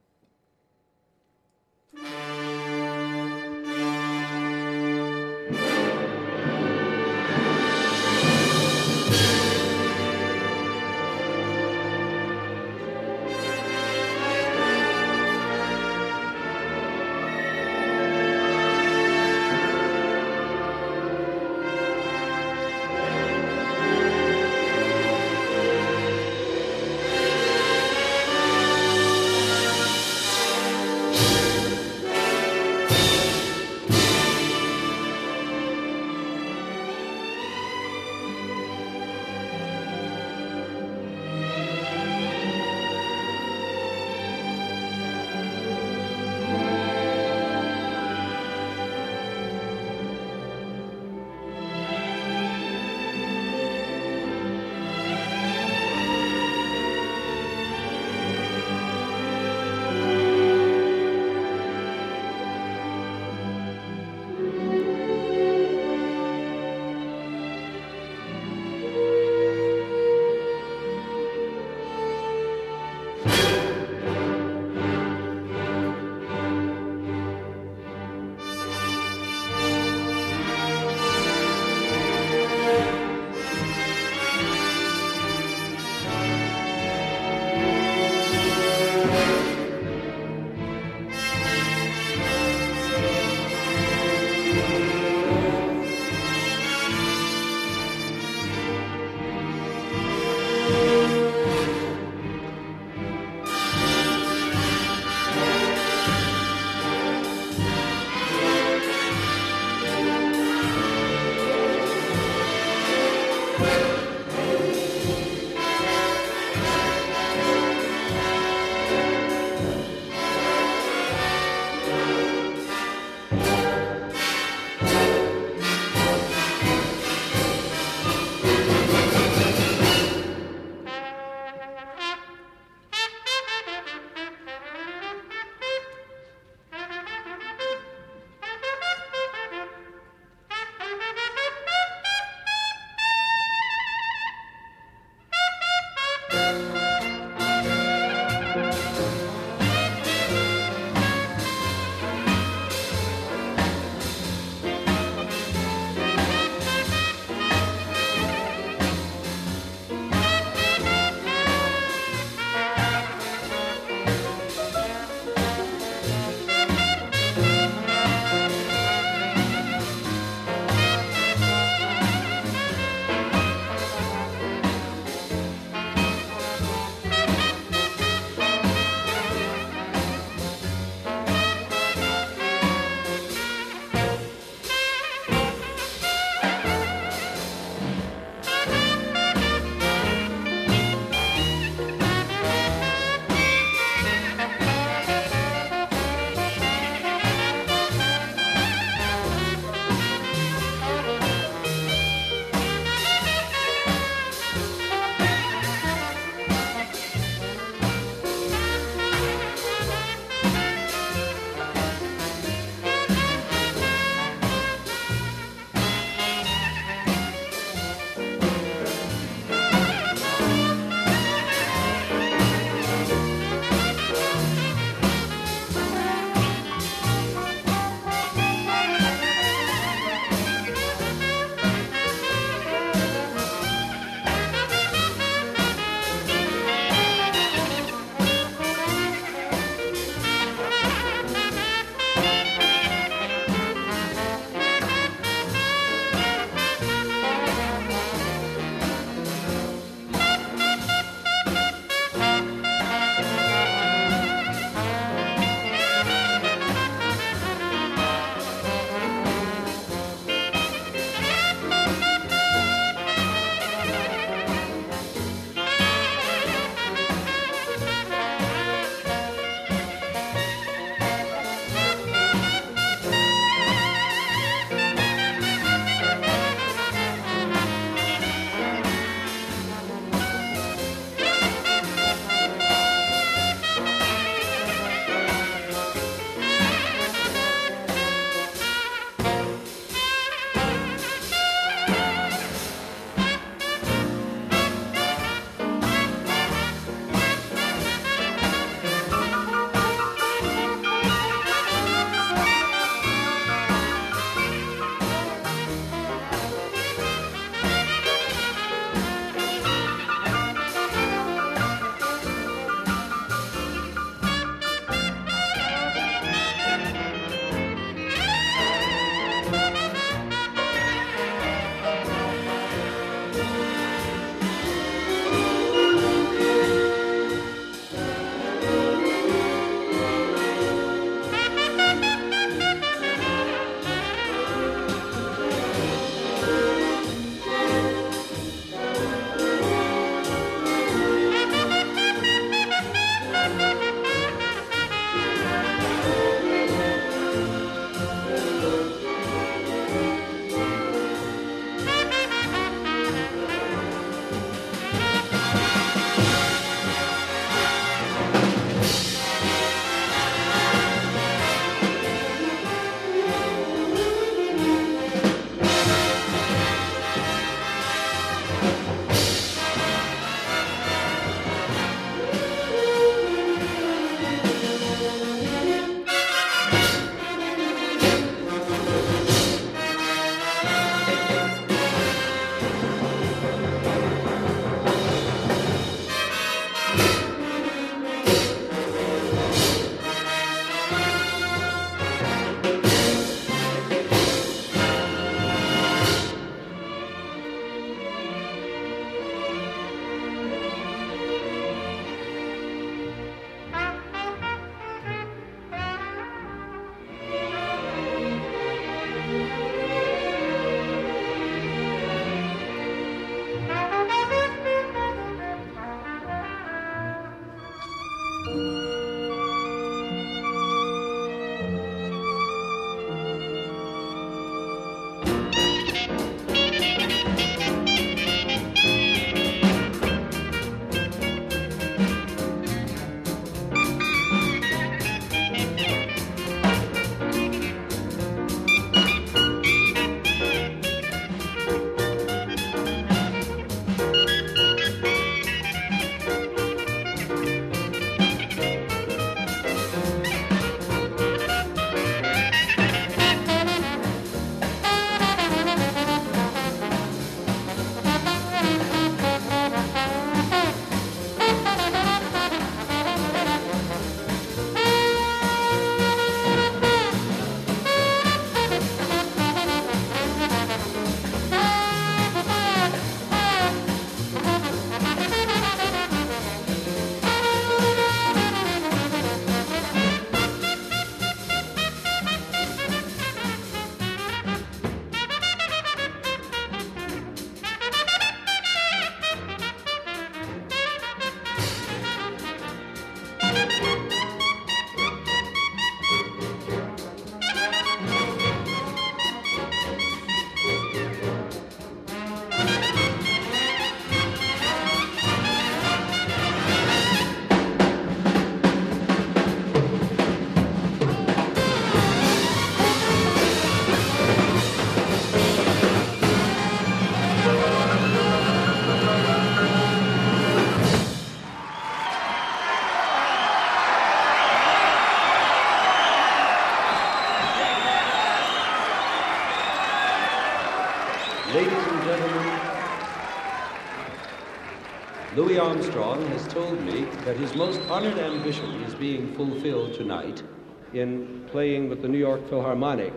That his most honored ambition is being fulfilled tonight in playing with the New York Philharmonic.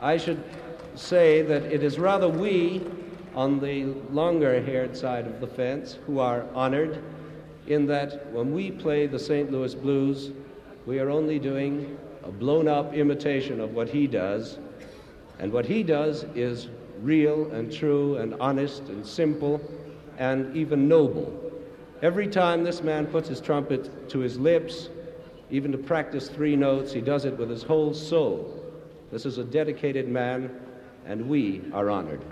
I should say that it is rather we on the longer haired side of the fence who are honored in that when we play the St. Louis Blues, we are only doing a blown up imitation of what he does. And what he does is real and true and honest and simple and even noble. Every time this man puts his trumpet to his lips, even to practice three notes, he does it with his whole soul. This is a dedicated man, and we are honored.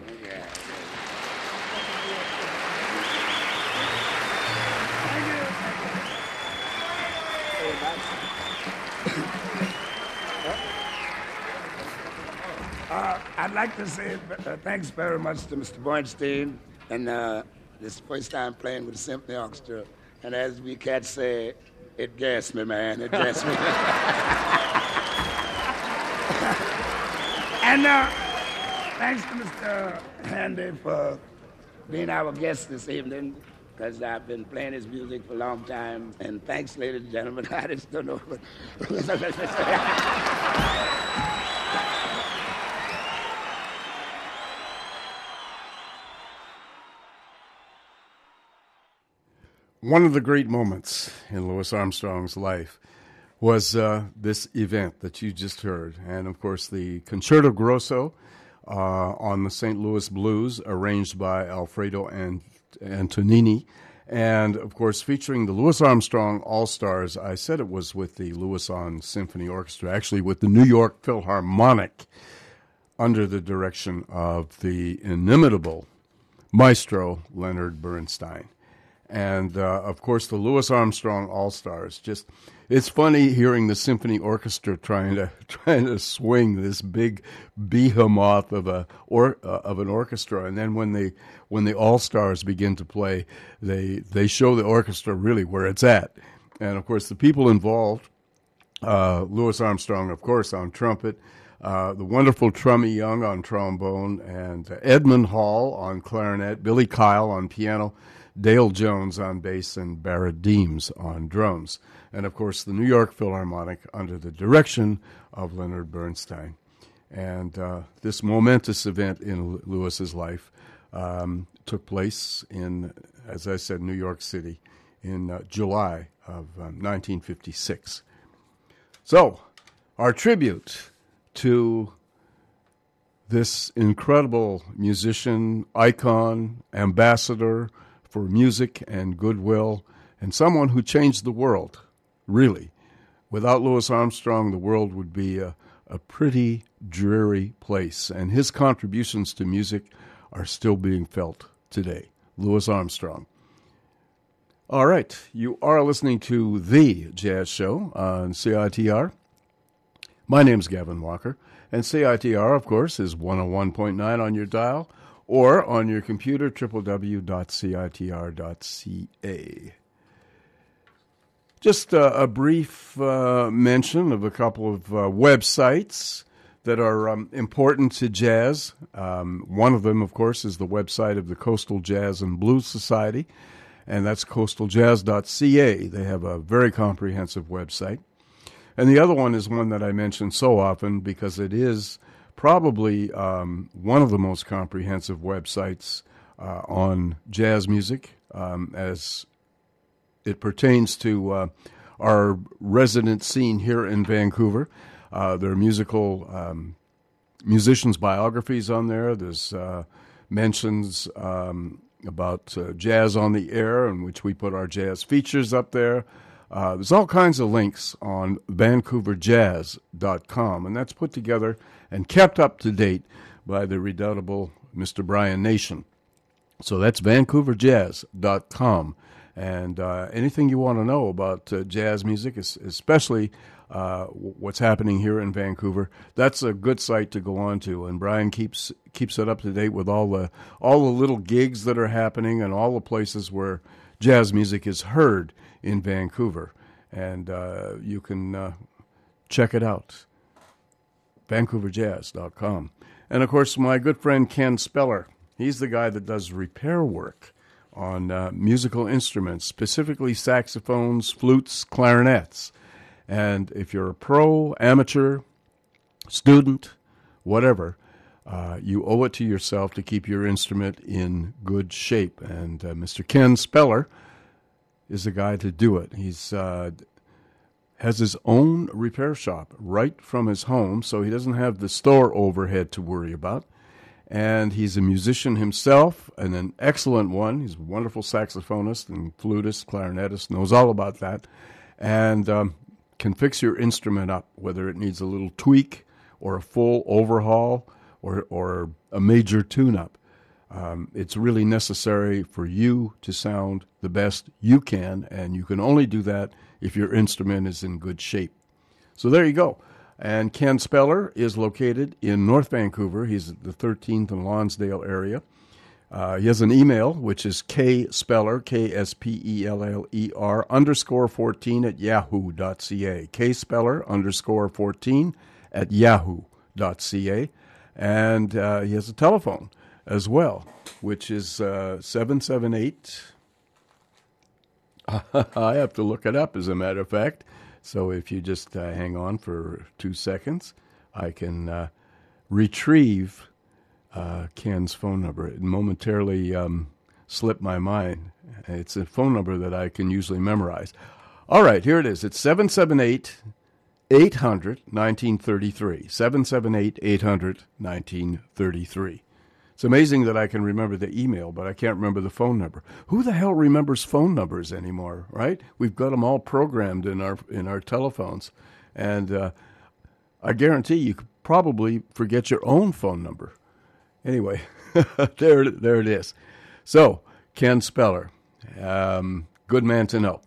Uh, I'd like to say uh, thanks very much to Mr. Bernstein, and uh, this first time playing with the symphony orchestra. And as we cats say, it gassed me, man. It gassed me. and uh, thanks to Mr. Handy for being our guest this evening, because I've been playing his music for a long time. And thanks, ladies and gentlemen. I just don't know. One of the great moments in Louis Armstrong's life was uh, this event that you just heard. And of course, the Concerto Grosso uh, on the St. Louis Blues, arranged by Alfredo Ant- Antonini. And of course, featuring the Louis Armstrong All Stars. I said it was with the Lewisohn Symphony Orchestra, actually, with the New York Philharmonic under the direction of the inimitable maestro Leonard Bernstein and uh, of course the Louis Armstrong All Stars. Just it's funny hearing the symphony orchestra trying to trying to swing this big behemoth of a or uh, of an orchestra, and then when they when the All Stars begin to play, they they show the orchestra really where it's at, and of course the people involved. Uh, Louis Armstrong, of course, on trumpet. Uh, the wonderful Trummy Young on trombone, and Edmund Hall on clarinet, Billy Kyle on piano, Dale Jones on bass, and Barrett Deems on drums. And of course, the New York Philharmonic under the direction of Leonard Bernstein. And uh, this momentous event in Louis's life um, took place in, as I said, New York City in uh, July of um, 1956. So, our tribute to this incredible musician, icon, ambassador, for music and goodwill, and someone who changed the world, really. Without Louis Armstrong, the world would be a, a pretty dreary place, and his contributions to music are still being felt today. Louis Armstrong. All right, you are listening to The Jazz Show on CITR. My name's Gavin Walker, and CITR, of course, is 101.9 on your dial or on your computer, www.citr.ca. Just a brief uh, mention of a couple of uh, websites that are um, important to jazz. Um, one of them, of course, is the website of the Coastal Jazz and Blues Society, and that's coastaljazz.ca. They have a very comprehensive website. And the other one is one that I mention so often because it is probably um, one of the most comprehensive websites uh, on jazz music um, as it pertains to uh, our resident scene here in Vancouver. Uh, there are musical um, musicians' biographies on there. There's uh, mentions um, about uh, jazz on the air, in which we put our jazz features up there. Uh, there's all kinds of links on vancouverjazz.com, and that's put together and kept up to date by the redoubtable Mr. Brian Nation. So that's vancouverjazz.com. And uh, anything you want to know about uh, jazz music, especially uh, what's happening here in Vancouver, that's a good site to go on to. And Brian keeps keeps it up to date with all the all the little gigs that are happening and all the places where jazz music is heard in Vancouver. And uh, you can uh, check it out vancouverjazz.com. And of course, my good friend Ken Speller He's the guy that does repair work on uh, musical instruments, specifically saxophones, flutes, clarinets. And if you're a pro, amateur, student, whatever, uh, you owe it to yourself to keep your instrument in good shape. And uh, Mr. Ken Speller is the guy to do it. He's uh, has his own repair shop right from his home, so he doesn't have the store overhead to worry about. And he's a musician himself, and an excellent one. He's a wonderful saxophonist and flutist, clarinetist, knows all about that, and um, can fix your instrument up, whether it needs a little tweak or a full overhaul or, or a major tune up. Um, it's really necessary for you to sound the best you can, and you can only do that if your instrument is in good shape. So there you go. And Ken Speller is located in North Vancouver. He's at the 13th and Lonsdale area. Uh, he has an email, which is kspeller, K-S-P-E-L-L-E-R, underscore 14 at yahoo.ca. kspeller, underscore 14 at yahoo.ca. And uh, he has a telephone as well, which is uh, 778 I have to look it up, as a matter of fact. So if you just uh, hang on for two seconds, I can uh, retrieve uh, Ken's phone number. It momentarily um, slipped my mind. It's a phone number that I can usually memorize. All right, here it is. It's 778 800 1933. 778 800 1933. It's amazing that I can remember the email, but I can't remember the phone number. Who the hell remembers phone numbers anymore, right? We've got them all programmed in our in our telephones, and uh, I guarantee you could probably forget your own phone number. Anyway, there there it is. So Ken Speller, um, good man to know.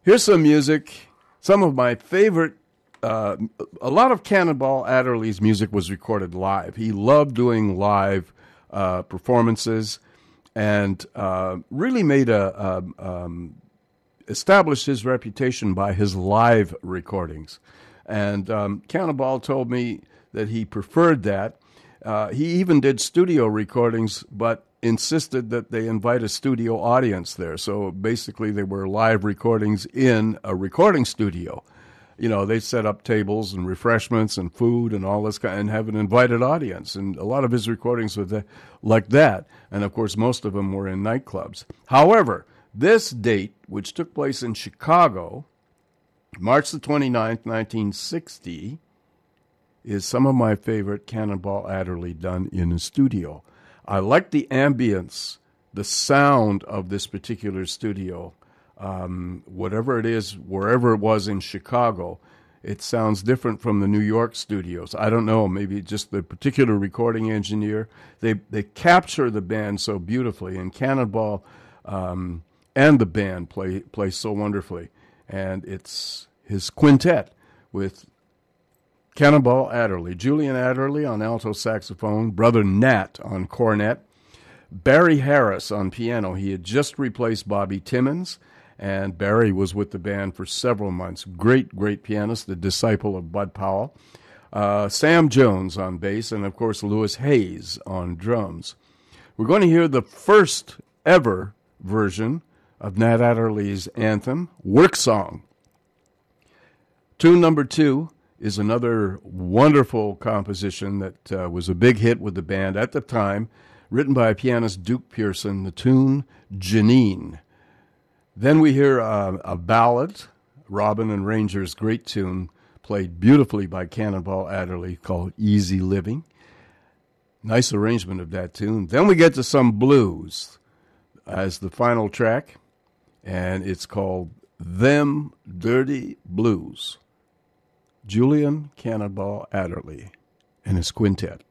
Here's some music. Some of my favorite uh, a lot of Cannonball Adderley's music was recorded live. He loved doing live uh, performances and uh, really made a, a um, established his reputation by his live recordings. And um, Cannonball told me that he preferred that. Uh, he even did studio recordings, but insisted that they invite a studio audience there. So basically, they were live recordings in a recording studio you know, they set up tables and refreshments and food and all this kind, and have an invited audience. And a lot of his recordings were like that. And of course, most of them were in nightclubs. However, this date, which took place in Chicago, March the 29th, 1960, is some of my favorite Cannonball Adderley done in a studio. I like the ambience, the sound of this particular studio um, whatever it is, wherever it was in Chicago, it sounds different from the New York studios. I don't know, maybe just the particular recording engineer. They they capture the band so beautifully, and Cannonball um, and the band play play so wonderfully. And it's his quintet with Cannonball Adderley, Julian Adderley on alto saxophone, brother Nat on cornet, Barry Harris on piano. He had just replaced Bobby Timmons and Barry was with the band for several months. Great, great pianist, the disciple of Bud Powell. Uh, Sam Jones on bass, and of course, Louis Hayes on drums. We're going to hear the first ever version of Nat Adderley's anthem, Work Song. Tune number two is another wonderful composition that uh, was a big hit with the band at the time, written by pianist Duke Pearson, the tune Jeannine. Then we hear uh, a ballad, Robin and Rainger's great tune, played beautifully by Cannonball Adderley called Easy Living. Nice arrangement of that tune. Then we get to some blues as the final track, and it's called Them Dirty Blues. Julian Cannonball Adderley and his quintet.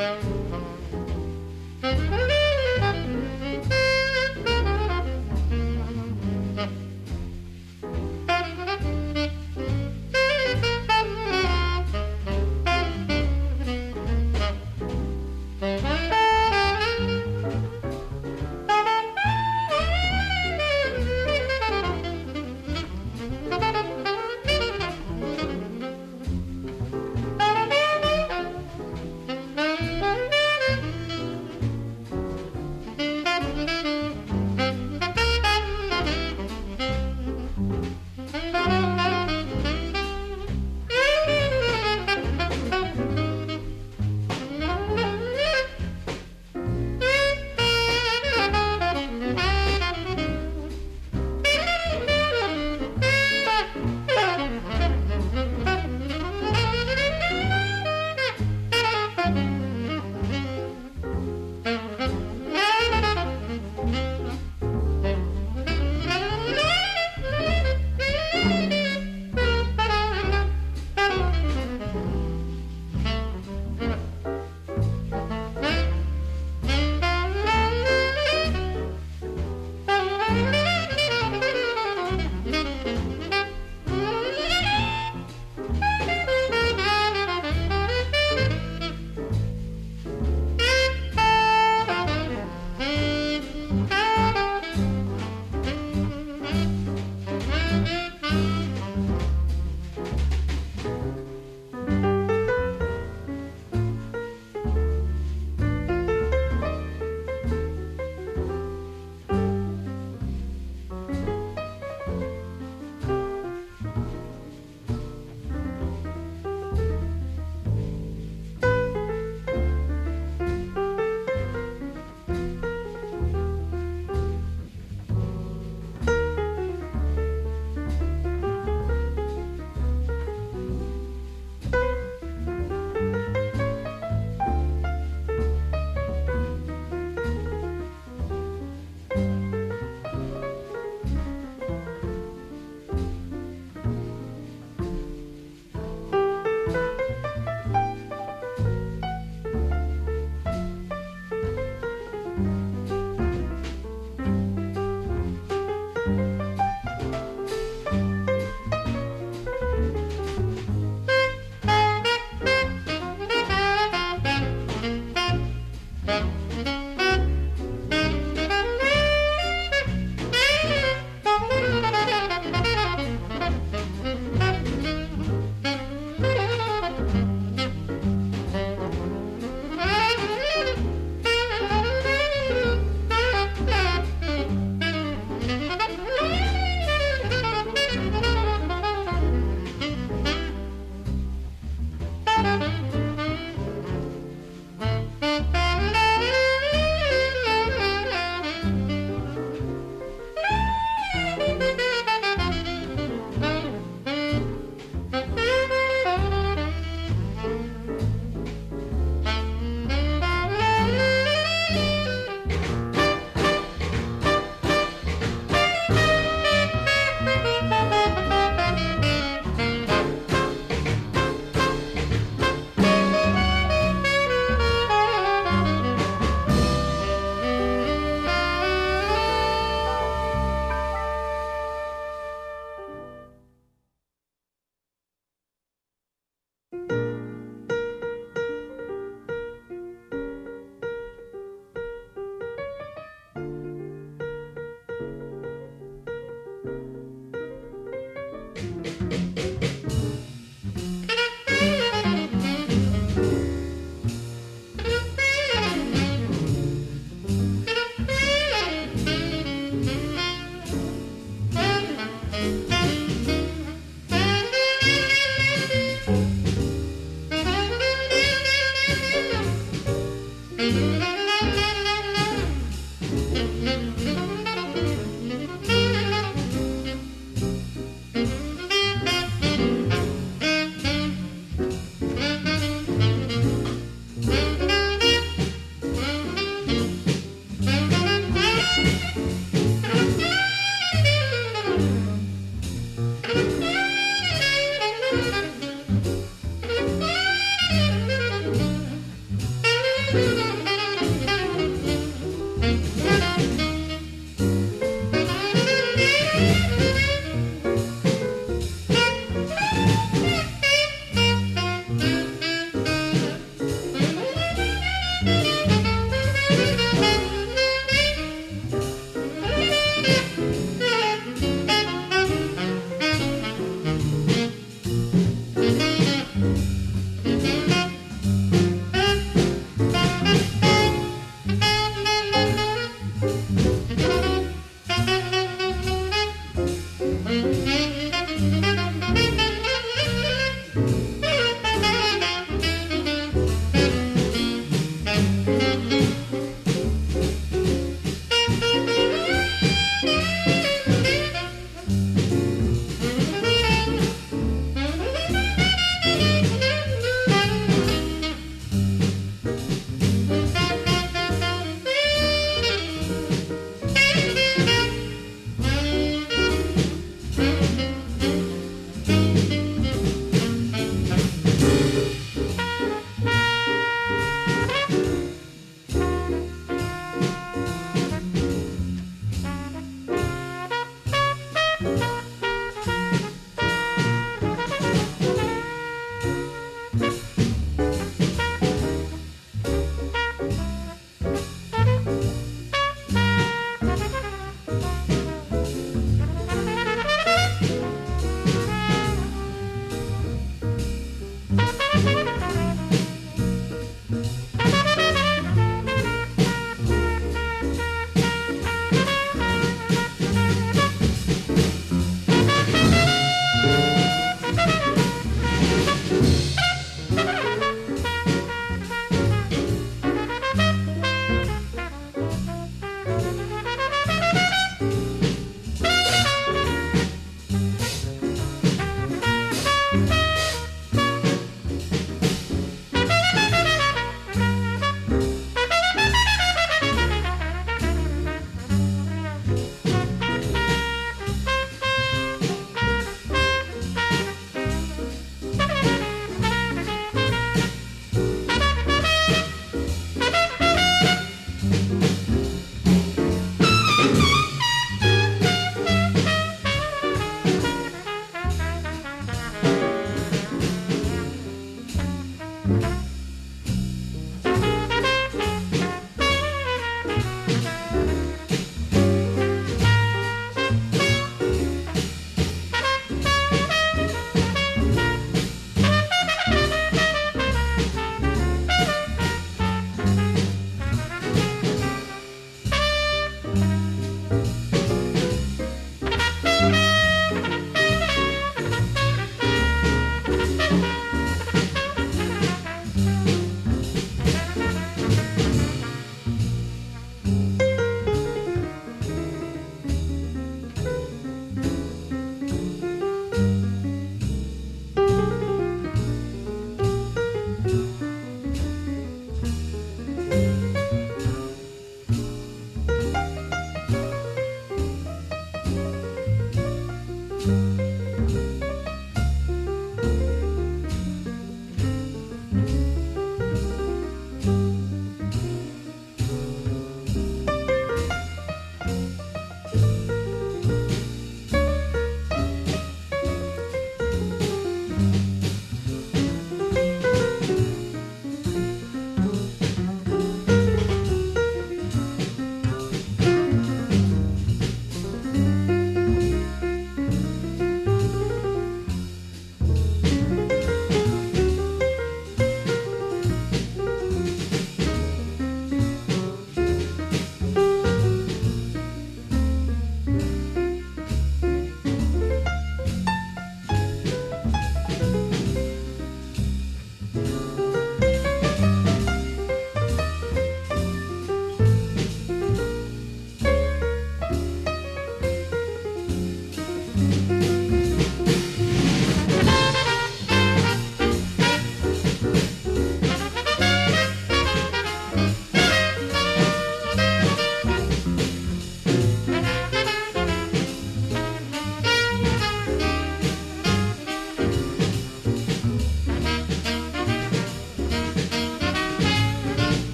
found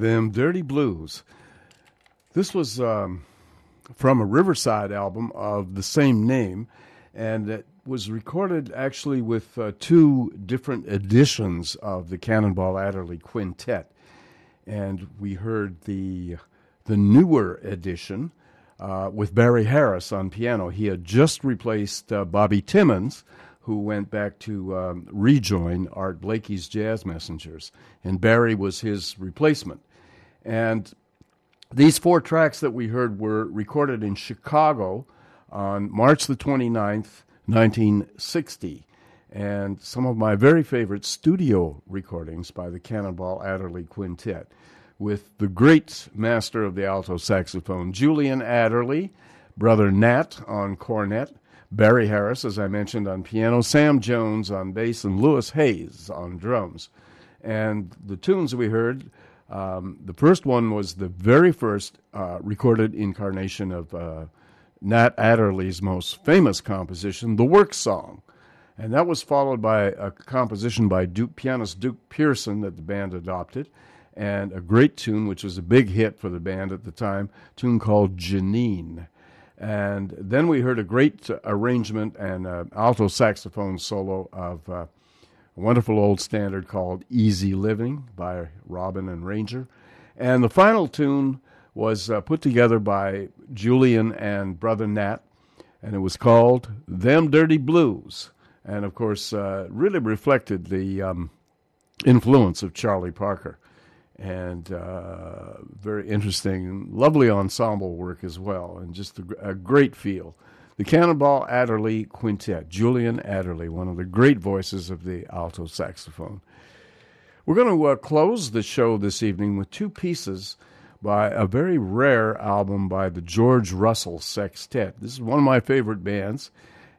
them dirty blues. This was um, from a Riverside album of the same name, and it was recorded actually with uh, two different editions of the Cannonball Adderley Quintet. And we heard the, the newer edition uh, with Barry Harris on piano. He had just replaced uh, Bobby Timmons, who went back to um, rejoin Art Blakey's Jazz Messengers, and Barry was his replacement. And these four tracks that we heard were recorded in Chicago on March the 29th, 1960. And some of my very favorite studio recordings by the Cannonball Adderley Quintet with the great master of the alto saxophone, Julian Adderley, brother Nat on cornet, Barry Harris, as I mentioned, on piano, Sam Jones on bass, and Louis Hayes on drums. And the tunes we heard, um, the first one was the very first uh, recorded incarnation of uh, Nat Adderley's most famous composition, The Work Song. And that was followed by a composition by Duke, pianist Duke Pearson that the band adopted, and a great tune, which was a big hit for the band at the time, tune called Jeannine. And then we heard a great uh, arrangement and uh, alto saxophone solo of uh, wonderful old standard called Easy Living by Robin and Rainger. And the final tune was uh, put together by Julian and Brother Nat, and it was called Them Dirty Blues. And of course, uh, really reflected the um, influence of Charlie Parker and uh, very interesting, lovely ensemble work as well, and just a, a, great feel. The Cannonball Adderley Quintet, Julian Adderley, one of the great voices of the alto saxophone. We're going to uh, close the show this evening with two pieces by a very rare album by the George Russell Sextet. This is one of my favorite bands,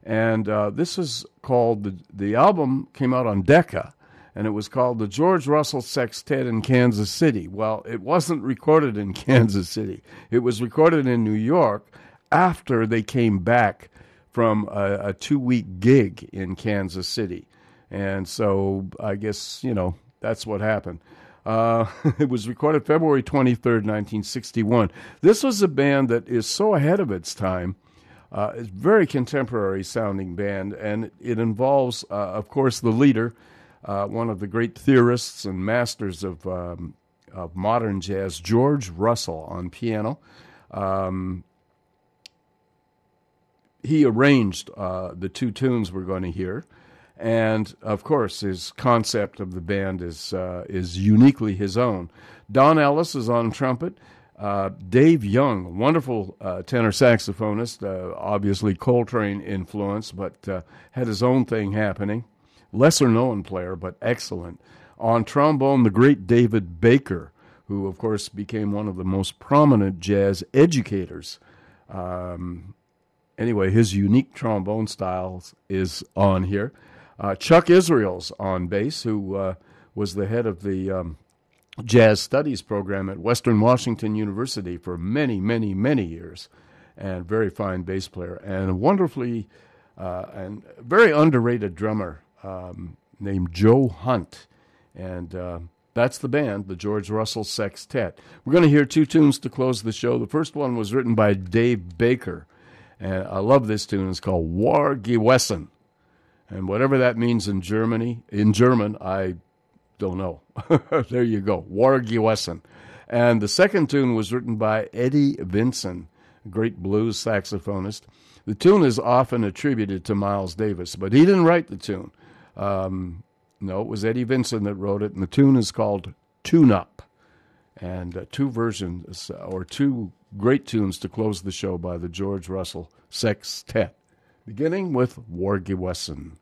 and uh, this is called the the album came out on Decca and it was called the George Russell Sextet in Kansas City. Well, it wasn't recorded in Kansas City. It was recorded in New York after they came back from a, a two week gig in Kansas City. And so I guess, you know, that's what happened. Uh, it was recorded February 23rd, 1961. This was a band that is so ahead of its time. Uh, it's very contemporary sounding band, and it involves, uh, of course, the leader, uh, one of the great theorists and masters of, um, of modern jazz, George Russell, on piano. Um, he arranged uh, the two tunes we're going to hear. And of course, his concept of the band is uh, is uniquely his own. Don Ellis is on trumpet. Uh, Dave Young, wonderful uh, tenor saxophonist, uh, obviously Coltrane influence, but uh, had his own thing happening lesser known player, but excellent. On trombone, the great David Baker, who, of course, became one of the most prominent jazz educators. Um, anyway, his unique trombone style is on here. Uh, Chuck Israels on bass, who uh, was the head of the um, jazz studies program at Western Washington University for many, many, many years, and very fine bass player, and a wonderfully uh, and very underrated drummer um, named Joe Hunt. And uh, that's the band, the George Russell Sextet. We're going to hear two tunes to close the show. The first one was written by Dave Baker. And I love this tune. It's called War Gewesen. And whatever that means in Germany, in German, I don't know. there you go. War Gewesen. And the second tune was written by Eddie Vinson, a great blues saxophonist. The tune is often attributed to Miles Davis, but he didn't write the tune. Um, no, it was Eddie Vinson that wrote it, and the tune is called Tune Up. And uh, two versions, or two great tunes to close the show by the George Russell Sextet, beginning with War Gewesen.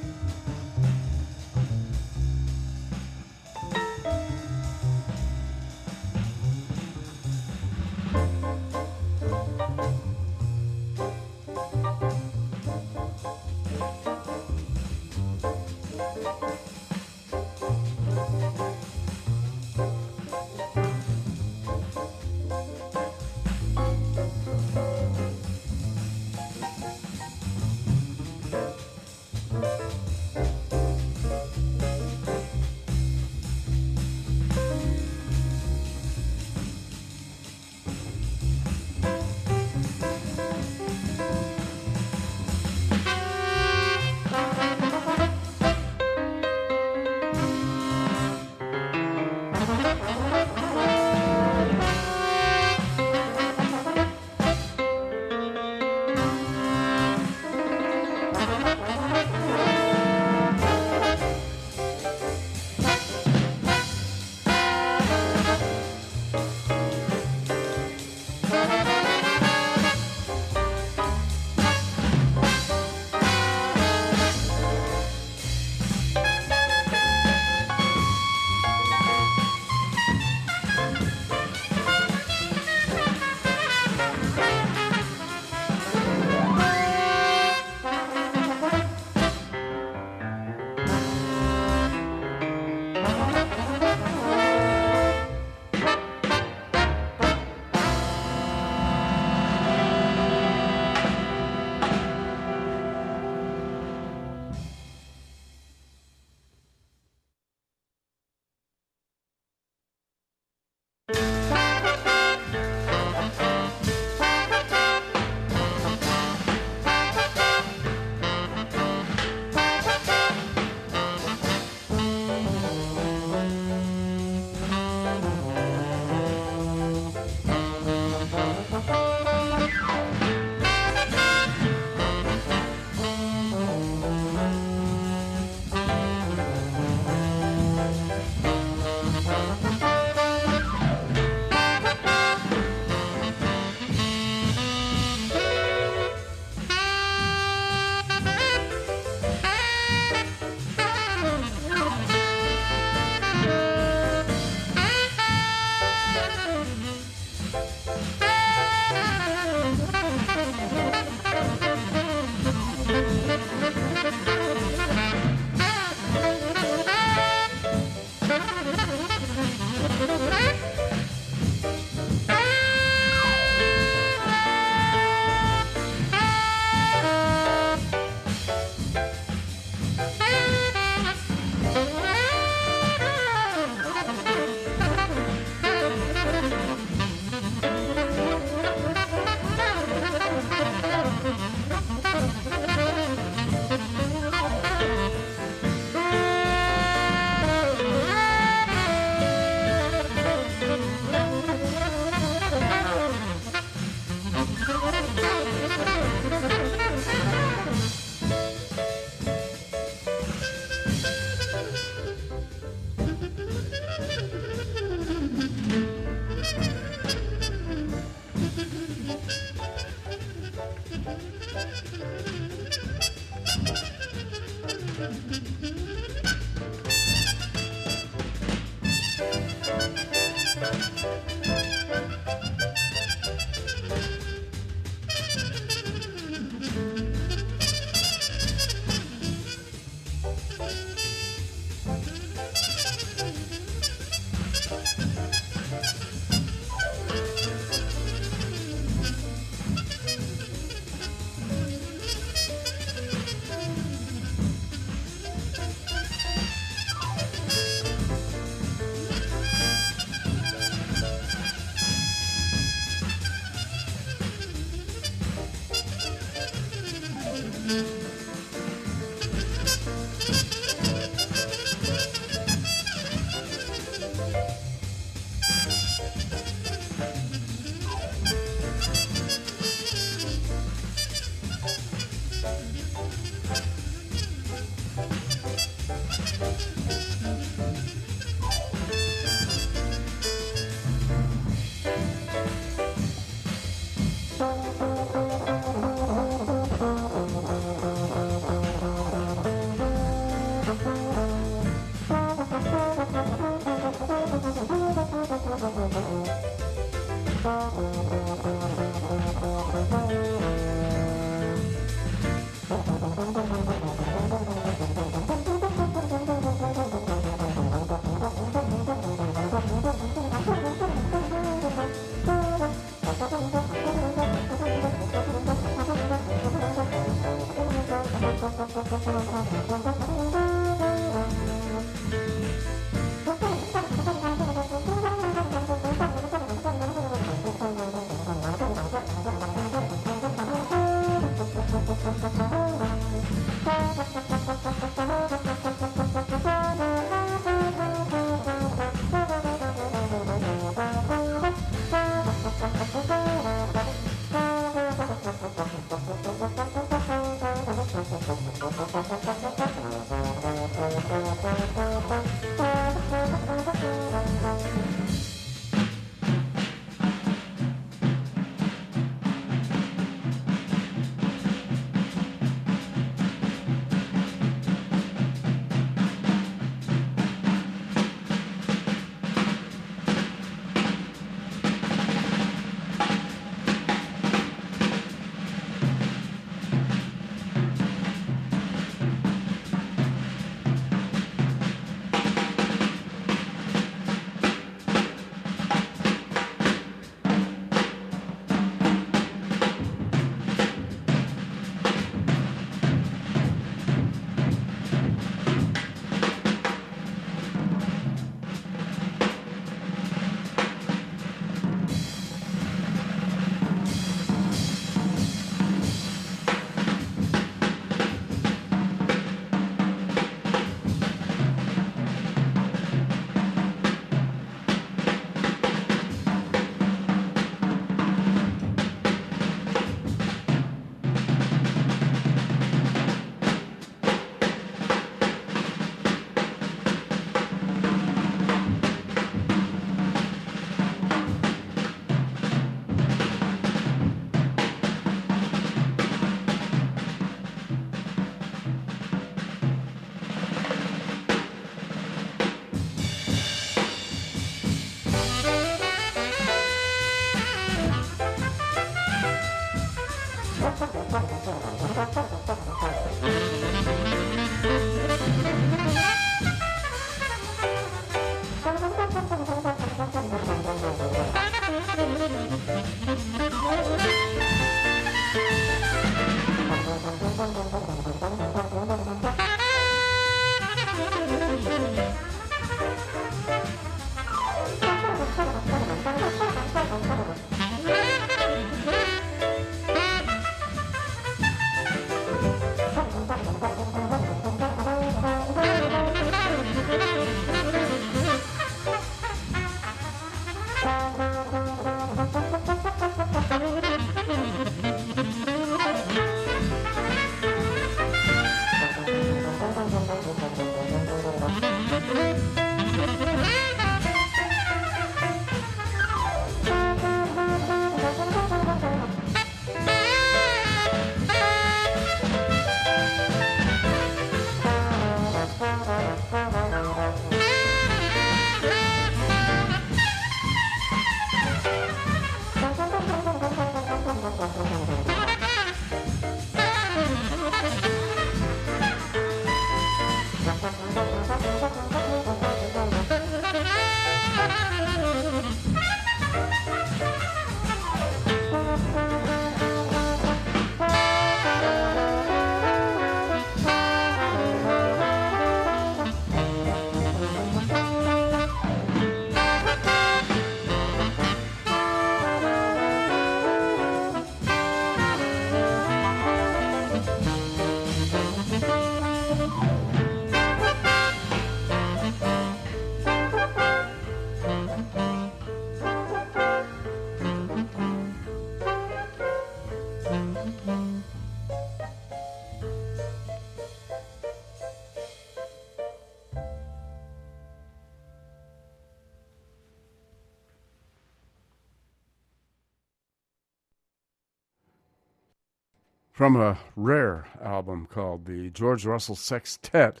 From a rare album called the George Russell Sextet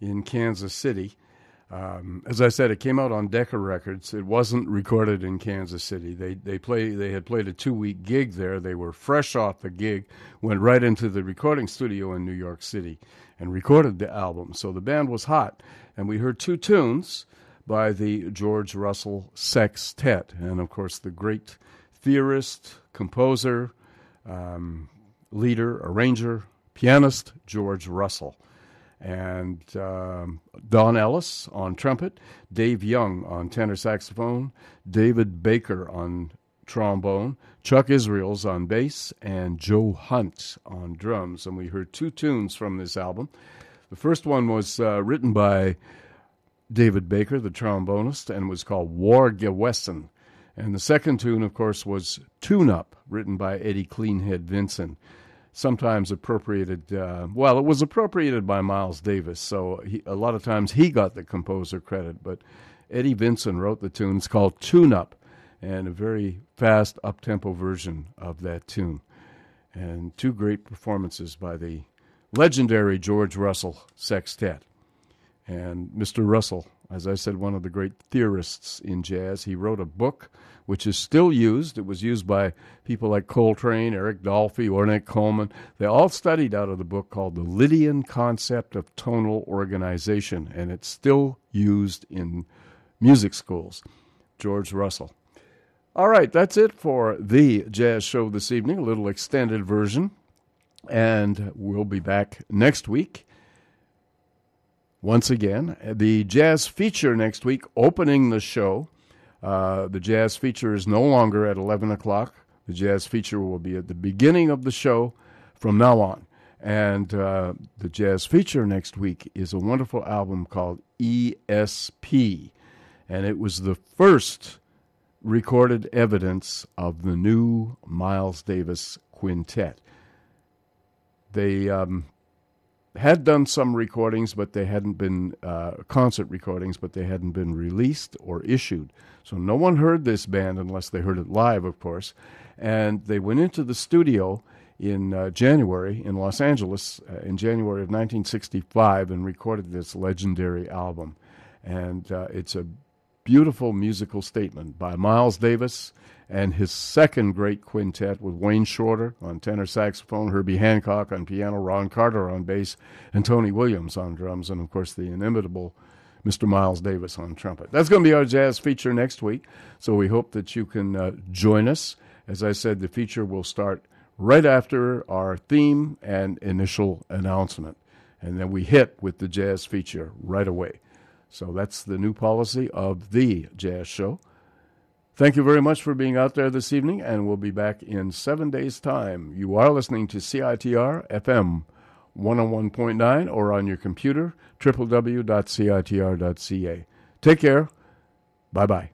in Kansas City. Um, as I said, it came out on Decca Records. It wasn't recorded in Kansas City. They they play they had played a two week gig there. They were fresh off the gig, went right into the recording studio in New York City, and recorded the album. So the band was hot, and we heard two tunes by the George Russell Sextet, and of course the great theorist, composer, um, leader, arranger, pianist George Russell and um, Don Ellis on trumpet, Dave Young on tenor saxophone, David Baker on trombone, Chuck Israels on bass, and Joe Hunt on drums. And we heard two tunes from this album. The first one was uh, written by David Baker, the trombonist, and was called War Gewesen. And the second tune, of course, was Tune Up, written by Eddie Cleanhead Vinson sometimes appropriated. Uh, well, it was appropriated by Miles Davis, so he, a lot of times he got the composer credit. But Eddie Vinson wrote the tune. It's called Tune Up, and a very fast, up tempo version of that tune. And two great performances by the legendary George Russell Sextet. And Mr. Russell, as I said, one of the great theorists in jazz, he wrote a book which is still used. It was used by people like Coltrane, Eric Dolphy, Ornette Coleman. They all studied out of the book called The Lydian Concept of Tonal Organization, and it's still used in music schools. George Russell. All right, that's it for the jazz show this evening, a little extended version. And we'll be back next week. Once again, the jazz feature next week, opening the show uh, the jazz feature is no longer at 11 o'clock. The jazz feature will be at the beginning of the show from now on. And uh, the jazz feature next week is a wonderful album called ESP. And it was the first recorded evidence of the new Miles Davis quintet. They um, had done some recordings, but they hadn't been uh, concert recordings, but they hadn't been released or issued. So no one heard this band unless they heard it live, of course. And they went into the studio in uh, January in Los Angeles uh, in January of 1965 and recorded this legendary album. And uh, it's a beautiful musical statement by Miles Davis and his second great quintet with Wayne Shorter on tenor saxophone, Herbie Hancock on piano, Ron Carter on bass, and Tony Williams on drums, and of course the inimitable Mr. Miles Davis on trumpet. That's going to be our jazz feature next week, so we hope that you can uh, join us. As I said, the feature will start right after our theme and initial announcement, and then we hit with the jazz feature right away. So that's the new policy of the Jazz Show. Thank you very much for being out there this evening, and we'll be back in seven days' time. You are listening to CITR FM 101.9 or on your computer, www.citr.ca. Take care. Bye bye.